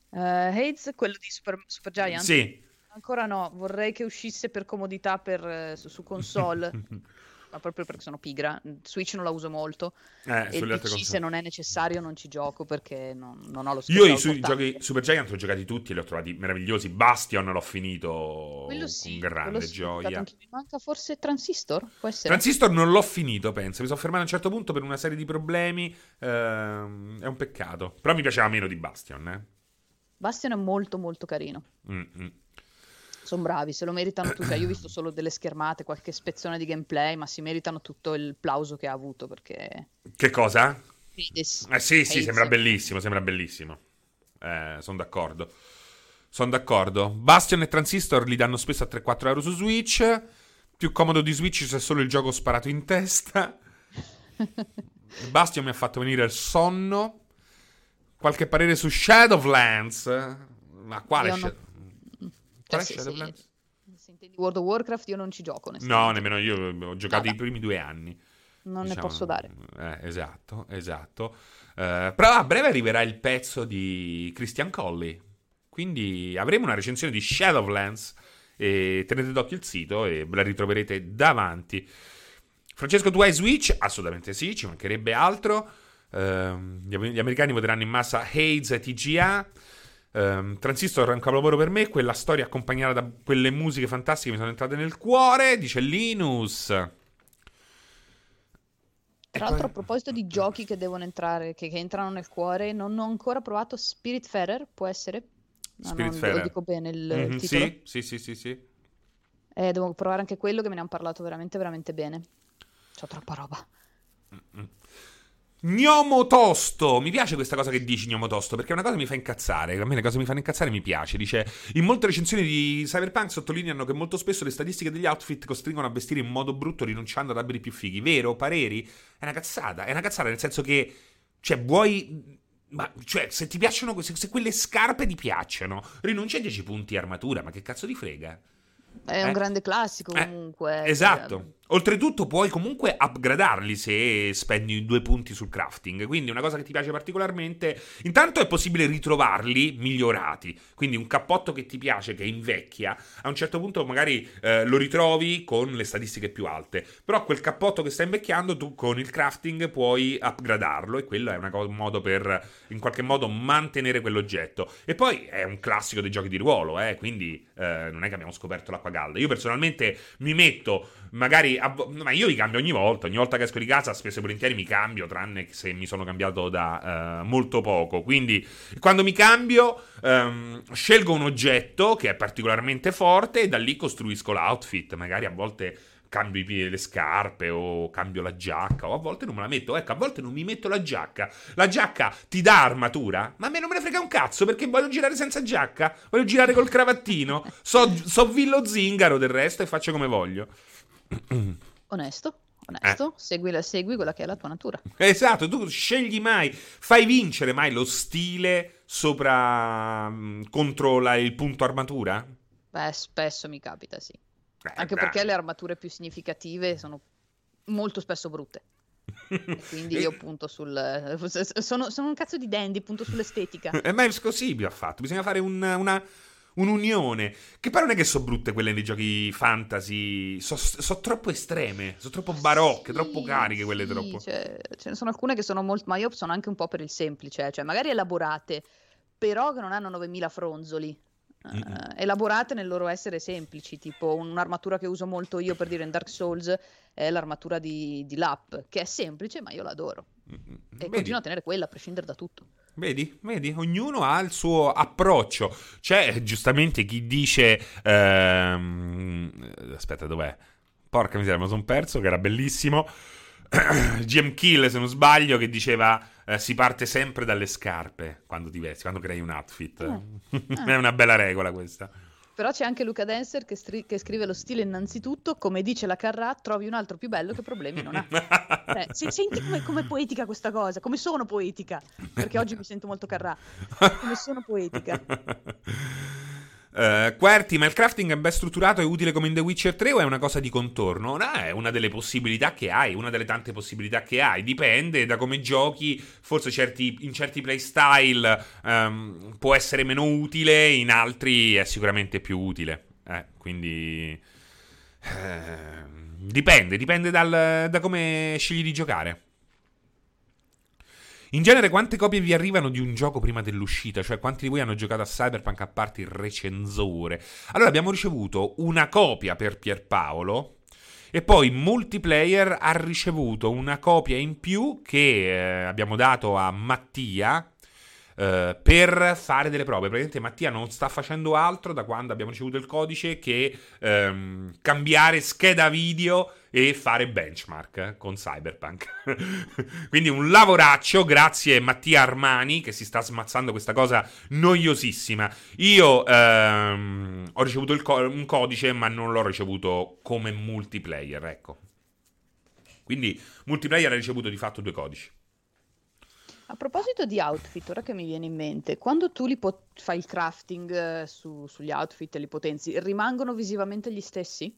Uh, Hades, quello di Super, Super Giant? Sì. Ancora no, vorrei che uscisse per comodità per, su, su console. ma proprio perché sono pigra. Switch non la uso molto. Eh, e PC, cose. se non è necessario, non ci gioco perché non, non ho lo spazio. Io i su- giochi Super Giant ho giocati tutti e li ho trovati meravigliosi. Bastion l'ho finito quello sì, con grande sì, gioia. Mi manca forse Transistor? Può essere? Transistor non l'ho finito, penso. Mi sono fermato a un certo punto per una serie di problemi. Ehm, è un peccato. Però mi piaceva meno di Bastion, eh. Bastion è molto molto carino. Mm-hmm. Sono bravi, se lo meritano tutti. Cioè, io ho visto solo delle schermate, qualche spezzone di gameplay, ma si meritano tutto il plauso che ha avuto perché... Che cosa? Hades. Eh sì, sì, sembra bellissimo, sembra bellissimo. Eh, sono d'accordo. Sono d'accordo. Bastion e Transistor li danno spesso a 3-4 euro su Switch. Più comodo di Switch se solo il gioco sparato in testa. Bastion mi ha fatto venire il sonno. Qualche parere su Shadowlands? Ma quale Shadowlands? Cioè, se, se, se, intendi World of Warcraft io non ci gioco. No, nemmeno io ho giocato Vabbè. i primi due anni. Non diciamo, ne posso dare. Eh, esatto, esatto. Uh, però a breve arriverà il pezzo di Christian Colley. Quindi avremo una recensione di Shadowlands. Tenete d'occhio il sito e ve la ritroverete davanti. Francesco, tu hai Switch? Assolutamente sì, ci mancherebbe altro. Gli, gli, americani voteranno in massa Hades e TGA. Um, Transistor è un capolavoro per me, quella storia accompagnata da quelle musiche fantastiche mi sono entrate nel cuore, dice Linus. Tra l'altro, a proposito di giochi che devono entrare, che, che, entrano nel cuore, non ho ancora provato Spiritfarer, può essere? No, Spiritfarer. Lo dico bene il mm-hmm, titolo. Sì, sì, sì, sì, sì. Eh, devo provare anche quello che me ne hanno parlato veramente, veramente bene. C'ho troppa roba. Mm-hmm. Gnomo tosto, mi piace questa cosa che dici gnomo tosto perché è una cosa che mi fa incazzare, a me le cose mi fanno incazzare mi piace, dice in molte recensioni di Cyberpunk sottolineano che molto spesso le statistiche degli outfit costringono a vestire in modo brutto rinunciando ad abiti più fighi, vero? Pareri? È una cazzata, è una cazzata nel senso che, cioè vuoi... Ma, cioè, se ti piacciono, se, se quelle scarpe ti piacciono, rinunci a 10 punti armatura, ma che cazzo di frega? È eh? un grande classico eh, comunque. Eh, esatto. Oltretutto puoi comunque upgradarli se spendi due punti sul crafting. Quindi una cosa che ti piace particolarmente. Intanto è possibile ritrovarli migliorati. Quindi un cappotto che ti piace, che invecchia, a un certo punto magari eh, lo ritrovi con le statistiche più alte. Però quel cappotto che sta invecchiando, tu con il crafting puoi upgradarlo. E quello è cosa, un modo per in qualche modo mantenere quell'oggetto. E poi è un classico dei giochi di ruolo, eh, quindi eh, non è che abbiamo scoperto l'acqua calda. Io personalmente mi metto magari ma io li cambio ogni volta. Ogni volta che esco di casa, spesso e volentieri mi cambio, tranne se mi sono cambiato da uh, molto poco. Quindi, quando mi cambio, um, scelgo un oggetto che è particolarmente forte e da lì costruisco l'outfit. Magari a volte cambio i piedi, le scarpe o cambio la giacca o a volte non me la metto. Ecco, a volte non mi metto la giacca. La giacca ti dà armatura, ma a me non me ne frega un cazzo perché voglio girare senza giacca, voglio girare col cravattino. So, so Villo Zingaro del resto e faccio come voglio. Onesto. Onesto, eh. segui, la, segui quella che è la tua natura. Esatto, tu scegli mai, fai vincere mai lo stile sopra mm, contro la, il punto armatura? Beh, spesso mi capita, sì. Eh, Anche beh. perché le armature più significative sono molto spesso brutte. quindi io punto sul... Sono, sono, un cazzo di dandy, punto sull'estetica. E ma è così ha fatto, bisogna fare un, una un'unione. Che poi non è che sono brutte quelle nei giochi fantasy, sono so troppo estreme, sono troppo barocche, sì, troppo cariche quelle sì, troppo. Cioè, ce ne sono alcune che sono molto, ma io sono anche un po' per il semplice, cioè magari elaborate, però che non hanno 9000 fronzoli. Uh, elaborate nel loro essere semplici, tipo un'armatura che uso molto io per dire in Dark Souls è l'armatura di, di Lap, che è semplice ma io l'adoro. E continuo a tenere quella a prescindere da tutto. Vedi, vedi, ognuno ha il suo approccio. C'è giustamente chi dice... Ehm... Aspetta, dov'è? Porca miseria, lo sono perso, che era bellissimo. GM Kill, se non sbaglio, che diceva eh, si parte sempre dalle scarpe quando ti vesti, quando crei un outfit. Eh. È una bella regola questa. Però c'è anche Luca Denser che, stri- che, scrive lo stile innanzitutto, come dice la Carrà, trovi un altro più bello che problemi non ha. eh, se, senti come, come poetica questa cosa, come sono poetica, perché oggi mi sento molto Carrà, come sono poetica. Uh, Querti, ma il crafting è ben strutturato e utile come in The Witcher 3 o è una cosa di contorno? No, è una delle possibilità che hai, una delle tante possibilità che hai. Dipende da come giochi, forse certi, in certi playstyle um, può essere meno utile, in altri è sicuramente più utile. Eh, quindi... Eh, dipende, dipende dal, da come scegli di giocare. In genere, quante copie vi arrivano di un gioco prima dell'uscita? Cioè, quanti di voi hanno giocato a Cyberpunk a parte il recensore? Allora, abbiamo ricevuto una copia per Pierpaolo. E poi Multiplayer ha ricevuto una copia in più che eh, abbiamo dato a Mattia, Uh, per fare delle prove. Praticamente Mattia non sta facendo altro da quando abbiamo ricevuto il codice che um, cambiare scheda video e fare benchmark con Cyberpunk. Quindi un lavoraccio, grazie Mattia Armani che si sta smazzando questa cosa noiosissima. Io um, ho ricevuto co- un codice ma non l'ho ricevuto come multiplayer, ecco. Quindi multiplayer ha ricevuto di fatto due codici. A proposito di outfit, ora che mi viene in mente, quando tu li pot- fai il crafting eh, su- sugli outfit e li potenzi, rimangono visivamente gli stessi?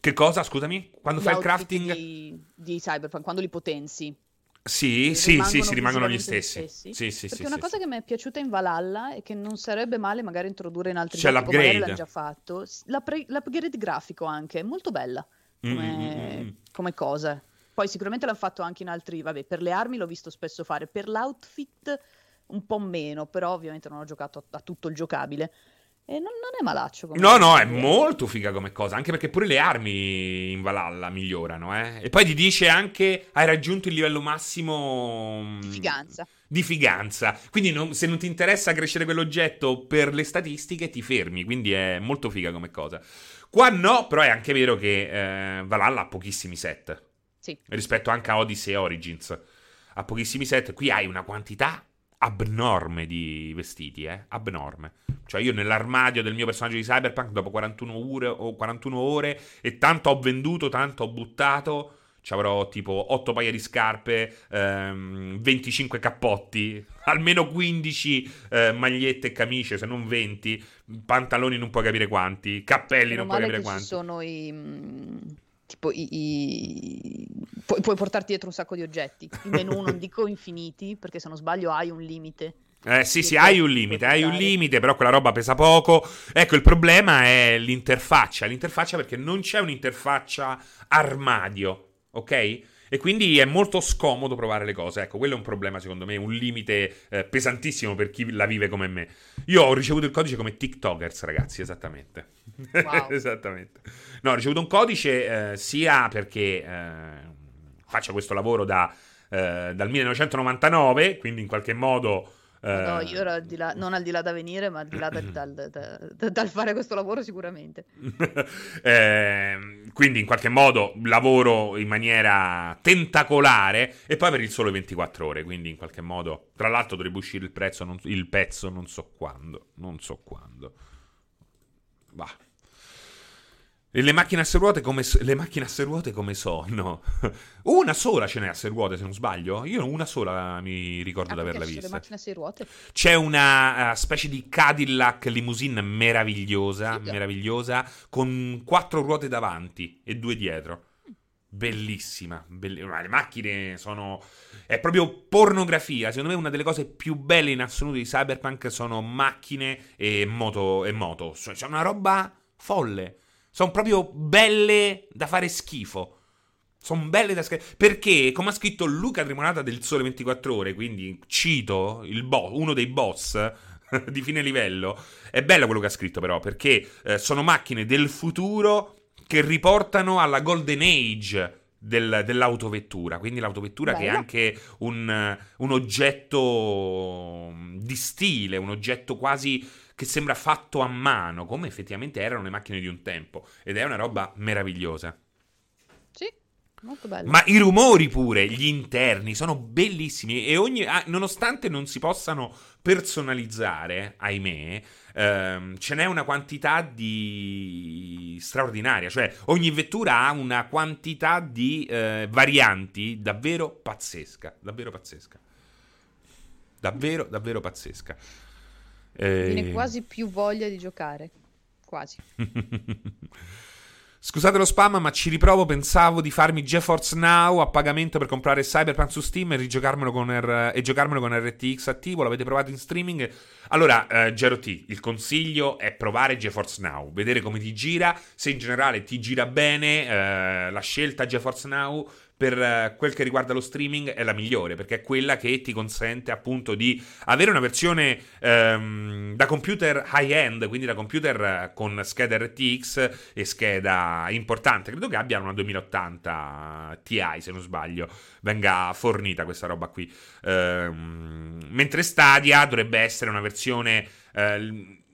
Che cosa, scusami? Quando Gli fai il crafting? di, di Cyberpunk, quando li potenzi, Sì, sì, sì, rimangono sì, rimangono gli stessi. gli stessi? Sì, sì, Perché sì, una sì, cosa sì. che mi è piaciuta in Valhalla e che non sarebbe male magari introdurre in altri C'è giochi, l'upgrade. l'hanno già fatto, l'appre- l'upgrade grafico anche, è molto bella Mm, come, mm, mm, mm. come cosa. Poi sicuramente l'hanno fatto anche in altri, vabbè, per le armi l'ho visto spesso fare, per l'outfit un po' meno, però ovviamente non ho giocato a, a tutto il giocabile. E non, non è malaccio come No, no, è molto figa come cosa, anche perché pure le armi in Valhalla migliorano, eh. E poi ti dice anche hai raggiunto il livello massimo mm, Di figanza. di figanza. Quindi non- se non ti interessa crescere quell'oggetto per le statistiche ti fermi, quindi è molto figa come cosa. Qua no, però è anche vero che eh, Valhalla ha pochissimi set, Sì. rispetto anche a Odyssey e Origins. Ha pochissimi set, qui hai una quantità abnorme di vestiti, eh, abnorme. Cioè io nell'armadio del mio personaggio di Cyberpunk dopo 41 ore, o 41 ore e tanto ho venduto, tanto ho buttato, ci avrò tipo 8 paia di scarpe, ehm, 25 cappotti, almeno 15 eh, magliette e camicie, se non 20, pantaloni non puoi capire quanti, cappelli Meno non puoi capire che ci quanti. sono i... tipo i... i- Pu- puoi portarti dietro un sacco di oggetti. I menu non dico infiniti, perché se non sbaglio hai un limite. Eh sì, Sì, hai un limite, hai un limite, però quella roba pesa poco. Ecco, il problema è l'interfaccia, l'interfaccia perché non c'è un'interfaccia armadio, ok? E quindi è molto scomodo provare le cose. Ecco, quello è un problema secondo me, un limite eh, pesantissimo per chi la vive come me. Io ho ricevuto il codice come TikTokers, ragazzi, esattamente. Wow. esattamente. No, ho ricevuto un codice eh, sia perché eh, faccio questo lavoro da, eh, dal 1999, quindi in qualche modo... eh, No, io ero al di là, non al di là da venire, ma al di là dal, dal- da- da- dal fare questo lavoro sicuramente. Ehm, quindi in qualche modo lavoro in maniera tentacolare e poi per il solo 24 ore, quindi in qualche modo, tra l'altro dovrebbe uscire il, prezzo, non- il pezzo non so quando, non so quando. Va. Le macchine a sei ruote come, le macchine a sei ruote come sono? Una sola ce n'è a sei ruote se non sbaglio? Io una sola mi ricordo Ah, di averla vista. le macchine a sei ruote? C'è una eh, specie di Cadillac limousine meravigliosa, Figa. meravigliosa, con quattro ruote davanti e due dietro. bellissima, bellissima. Le macchine sono. È proprio pornografia. Secondo me, una delle cose più belle in assoluto di Cyberpunk sono macchine e moto. E moto. Cioè, c'è una roba folle. Sono proprio belle da fare schifo. Sono belle da scrivere. Perché, come ha scritto Luca Tremonata del Sole 24 Ore, quindi cito bo- uno dei boss di fine livello. È bello quello che ha scritto, però, perché eh, sono macchine del futuro che riportano alla Golden Age del, dell'autovettura. Quindi l'autovettura Bello. che è anche un, un, oggetto di stile, un oggetto quasi che sembra fatto a mano, come effettivamente erano le macchine di un tempo. Ed è una roba meravigliosa. Sì, molto bello. Ma i rumori pure, gli interni, sono bellissimi. E ogni, ah, nonostante non si possano personalizzare, ahimè, ehm, ce n'è una quantità di straordinaria. Cioè, ogni vettura ha una quantità di eh, varianti davvero pazzesca. Davvero pazzesca. Davvero, davvero pazzesca. Eh... Viene quasi più voglia di giocare. Quasi. Scusate lo spam, ma ci riprovo. Pensavo di farmi GeForce Now a pagamento per comprare Cyberpunk su Steam e, rigiocarmelo con R- e giocarmelo con RTX attivo. L'avete provato in streaming? Allora, eh, Gero T, il consiglio è provare GeForce Now, vedere come ti gira. Se in generale ti gira bene, eh, la scelta GeForce Now per eh, quel che riguarda lo streaming è la migliore perché è quella che ti consente appunto di avere una versione ehm, da computer high end, quindi da computer eh, con scheda RTX e scheda importante. Credo che abbia una 2080 Ti se non sbaglio, venga fornita questa roba qui. Ehm, mentre Stadia dovrebbe essere una versione. Eh,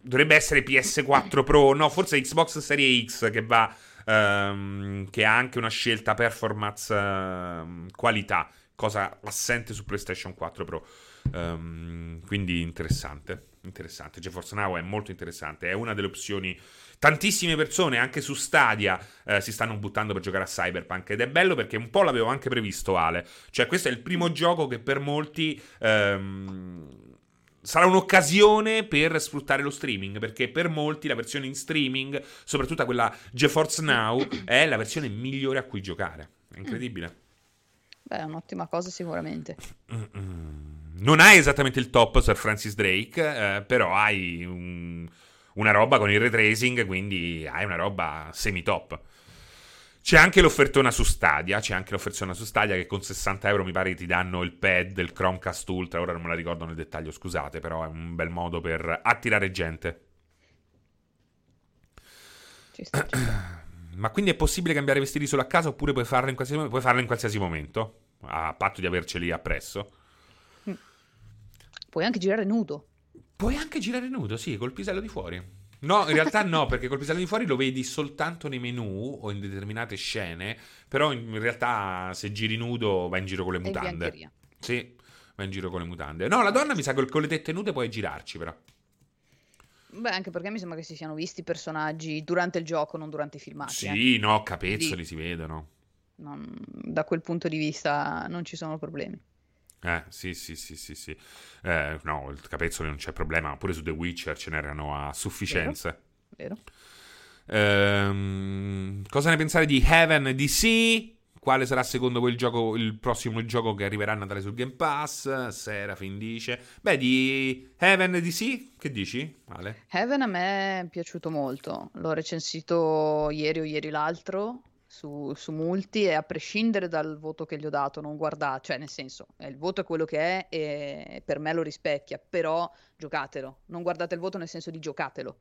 dovrebbe essere PS4 Pro, no, forse Xbox Series X che va ehm, che ha anche una scelta performance ehm, qualità, cosa assente su PlayStation 4 Pro. Um, quindi interessante, interessante. GeForce Now è molto interessante, è una delle opzioni. Tantissime persone anche su Stadia eh, si stanno buttando per giocare a Cyberpunk ed è bello perché un po' l'avevo anche previsto Ale. Cioè questo è il primo gioco che per molti ehm, sarà un'occasione per sfruttare lo streaming, perché per molti la versione in streaming, soprattutto quella GeForce Now, è la versione migliore a cui giocare. È incredibile. Beh, è un'ottima cosa sicuramente. Non hai esattamente il top Sir Francis Drake, eh, però hai un, una roba con il ray tracing, quindi hai una roba semi-top. C'è anche l'offertona su Stadia, c'è anche l'offertona su Stadia che con 60 euro mi pare ti danno il pad del Chromecast Ultra, ora non me la ricordo nel dettaglio, scusate, però è un bel modo per attirare gente. Ci sta, ci sta. Ma quindi è possibile cambiare vestiti solo a casa oppure puoi farlo in qualsiasi, puoi farlo in qualsiasi momento? A patto di averceli appresso. Mm. Puoi anche girare nudo. Puoi anche girare nudo, sì, col pisello di fuori. No, in realtà no, perché col pisello di fuori lo vedi soltanto nei menu o in determinate scene, però in realtà se giri nudo vai in giro con le mutande. Sì, vai in giro con le mutande. No, la donna mi sa che con le tette nude puoi girarci però. Beh, anche perché mi sembra che si siano visti i personaggi durante il gioco, non durante i filmati. Sì, eh. no, capezzoli Quindi, si vedono. Non, da quel punto di vista non ci sono problemi. Eh, sì, sì, sì, sì, sì. Eh, no, il capezzolo non c'è problema, pure su The Witcher ce n'erano a sufficienza. Vero. Vero. Ehm, cosa ne pensate di Heaven DC? Quale sarà secondo voi il, gioco, il prossimo gioco che arriverà a Natale sul Game Pass? Serafin dice. Beh, di Heaven DC, che dici? Vale. Heaven a me è piaciuto molto. L'ho recensito ieri o ieri l'altro su, su, Multi e a prescindere dal voto che gli ho dato, non guardate, cioè nel senso, il voto è quello che è e per me lo rispecchia, però giocatelo, non guardate il voto nel senso di giocatelo,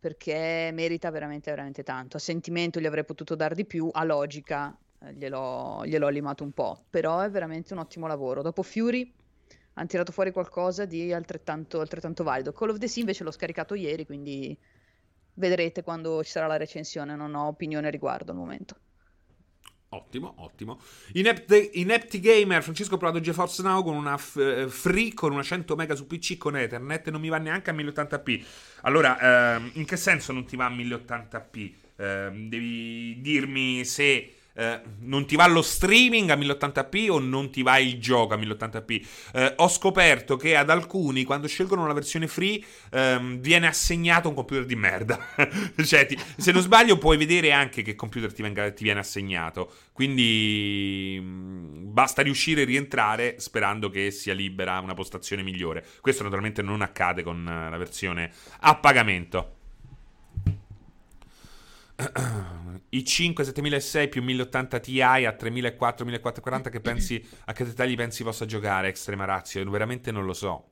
perché merita veramente, veramente tanto. A sentimento gli avrei potuto dare di più, a logica eh, gliel'ho, gliel'ho limato un po', però è veramente un ottimo lavoro. Dopo Fury hanno tirato fuori qualcosa di altrettanto, altrettanto valido. Call of the Sea invece l'ho scaricato ieri, quindi vedrete quando ci sarà la recensione, non ho opinione riguardo al momento. Ottimo, ottimo. Inept, Inepti Gamer, Francesco ho provato GeForce Now con una f- eh, free con una 100 mega su PC con Ethernet non mi va neanche a 1080p. Allora, ehm, in che senso non ti va a 1080p? Eh, devi dirmi se eh, non ti va lo streaming a 1080p o non ti va il gioco a 1080p. Eh, ho scoperto che ad alcuni, quando scelgono la versione free, ehm, viene assegnato un computer di merda. cioè, ti, se non sbaglio, puoi vedere anche che computer ti, venga, ti viene assegnato. Quindi mh, mm, basta riuscire a rientrare sperando che sia libera una postazione migliore. Questo naturalmente non accade con eh, la versione a pagamento. I 5 7006 più 1080 Ti a 3400 1440 che pensi a che dettagli pensi possa giocare Extrema Razio veramente non lo so.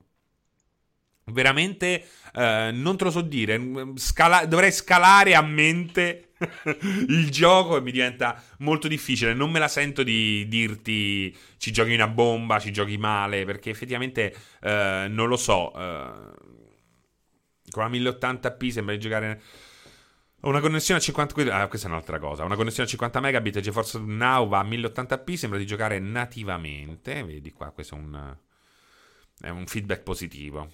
Veramente eh, non te lo so dire. Scala- dovrei scalare a mente il gioco e mi diventa molto difficile. Non me la sento di dirti ci giochi una bomba ci giochi male perché effettivamente eh, non lo so eh, con la 1080p sembra di giocare una connessione a 50 ah, questa è un'altra cosa. Una connessione a 50 megabit GeForce Now va a 1080p, sembra di giocare nativamente. Vedi qua, questo è un, è un feedback positivo.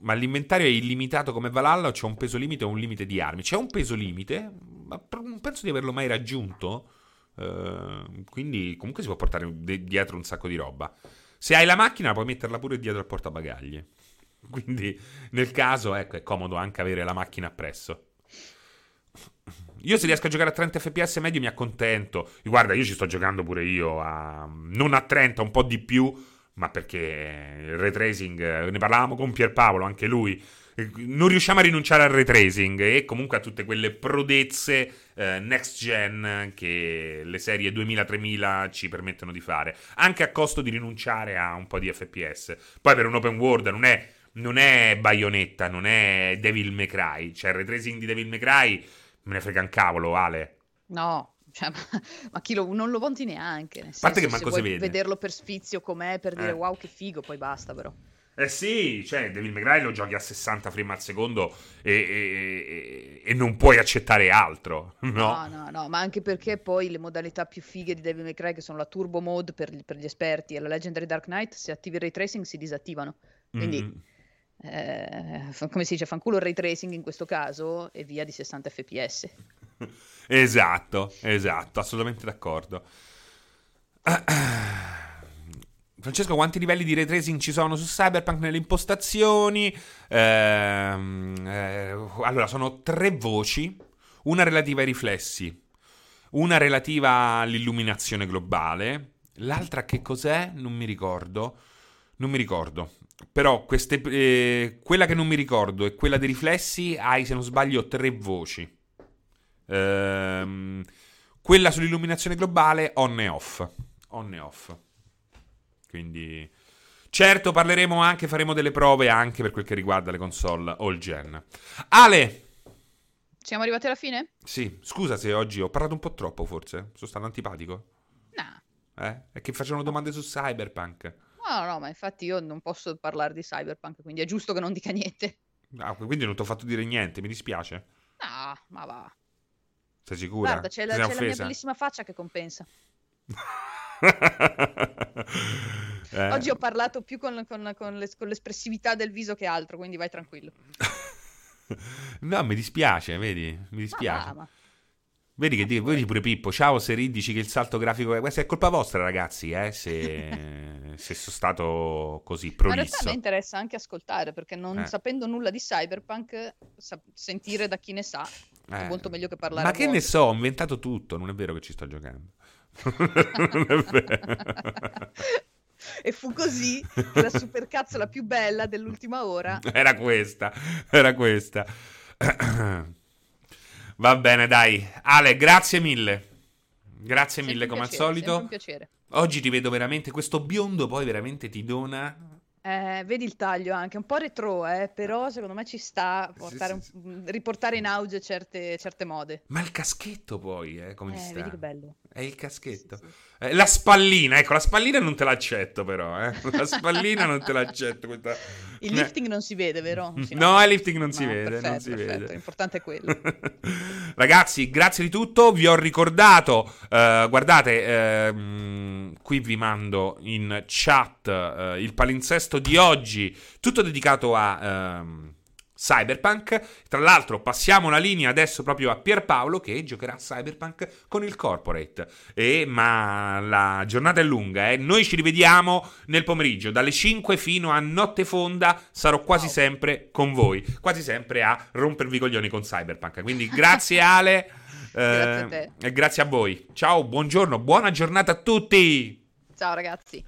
Ma l'inventario è illimitato come Valhalla o c'è un peso limite o un limite di armi? C'è un peso limite, ma non penso di averlo mai raggiunto. Uh, quindi comunque si può portare dietro un sacco di roba. Se hai la macchina puoi metterla pure dietro al portabagagli. Quindi nel caso, ecco, è comodo anche avere la macchina appresso. Io se riesco a giocare a 30 fps medio mi accontento. Guarda, io ci sto giocando pure io a... non a 30, un po' di più, ma perché il ray tracing, ne parlavamo con Pierpaolo, anche lui, non riusciamo a rinunciare al ray tracing e comunque a tutte quelle prodezze eh, next gen che le serie 2000-3000 ci permettono di fare, anche a costo di rinunciare a un po' di fps. Poi per un open world non è non è Bayonetta, non è Devil May Cry. Cioè, il retracing di Devil May Cry me ne frega un cavolo, Ale. No, cioè, ma, ma, chi lo, non lo conti neanche. A parte che manco si vede. vederlo per sfizio com'è, per dire eh. wow che figo, poi basta però. Eh sì, cioè Devil May Cry lo giochi a 60 frame al secondo e, e, e, non puoi accettare altro, no? No, no, no, ma anche perché poi le modalità più fighe di Devil May Cry, che sono la Turbo Mode per, per gli esperti e la Legendary Dark Knight, se attivi il ray tracing si disattivano. Quindi... Mm-hmm eh, come si dice, fanculo il ray tracing in questo caso e via di 60 fps. esatto, esatto, assolutamente d'accordo. Francesco, quanti livelli di ray tracing ci sono su Cyberpunk nelle impostazioni? Ehm, eh, allora, sono tre voci, una relativa ai riflessi, una relativa all'illuminazione globale, l'altra che cos'è? Non mi ricordo. Non mi ricordo. Però queste, eh, quella che non mi ricordo e quella dei riflessi hai, se non sbaglio, tre voci. Ehm, quella sull'illuminazione globale on e off. On e off. Quindi... Certo, parleremo anche, faremo delle prove anche per quel che riguarda le console all gen. Ale! Siamo arrivati alla fine? Sì, scusa se oggi ho parlato un po' troppo forse. Sono stato antipatico? No. Eh? È che facevano domande su Cyberpunk. No, no, ma infatti io non posso parlare di Cyberpunk, quindi è giusto che non dica niente. Ah, quindi non ti ho fatto dire niente, mi dispiace. No, ma va. Sei sicura? Guarda, c'è, la, c'è la mia bellissima faccia che compensa. eh. Oggi ho parlato più con, con, con, l'es- con, l'espressività del viso che altro, quindi vai tranquillo. no, mi dispiace, vedi? Mi dispiace. Ma, ma. Vedi che dici, vedi pure Pippo, ciao se dici che il salto grafico è... Questa è colpa vostra ragazzi, eh, se, se sono stato così prolisso. Ma in realtà mi interessa anche ascoltare, perché non eh. sapendo nulla di Cyberpunk, sa- sentire da chi ne sa è eh. molto meglio che parlare Ma che ne so, ho inventato tutto, non è vero che ci sto giocando. non è vero. e fu così che la supercazzola più bella dell'ultima ora... Era questa, era questa. Va bene, dai. Ale, grazie mille. Grazie mille come piacere, al solito. un piacere. Oggi ti vedo veramente. Questo biondo poi veramente ti dona eh, vedi il taglio anche, un po' retro, eh, però secondo me ci sta portare sì, sì, un, riportare in auge certe, certe, mode. Ma il caschetto poi, eh, come eh, sta? Vedi che bello. È il caschetto. Sì, eh, la spallina, ecco, la spallina non te l'accetto però, eh. La spallina non te l'accetto. Questa... Il lifting non si vede, vero? Sì, no, no, il lifting non si no, vede, perfetto, non si perfetto. vede. L'importante è quello. Ragazzi, grazie di tutto, vi ho ricordato, uh, guardate, uh, qui vi mando in chat uh, il palinsesto di oggi, tutto dedicato a... Um, Cyberpunk. Tra l'altro passiamo la linea adesso proprio a Pierpaolo che giocherà Cyberpunk con il corporate. E, ma la giornata è lunga, eh. noi ci rivediamo nel pomeriggio, dalle 5 fino a notte fonda sarò quasi wow. sempre con voi, quasi sempre a rompervi i coglioni con Cyberpunk. Quindi grazie Ale. grazie a te. E grazie a voi. Ciao, buongiorno, buona giornata a tutti. Ciao ragazzi.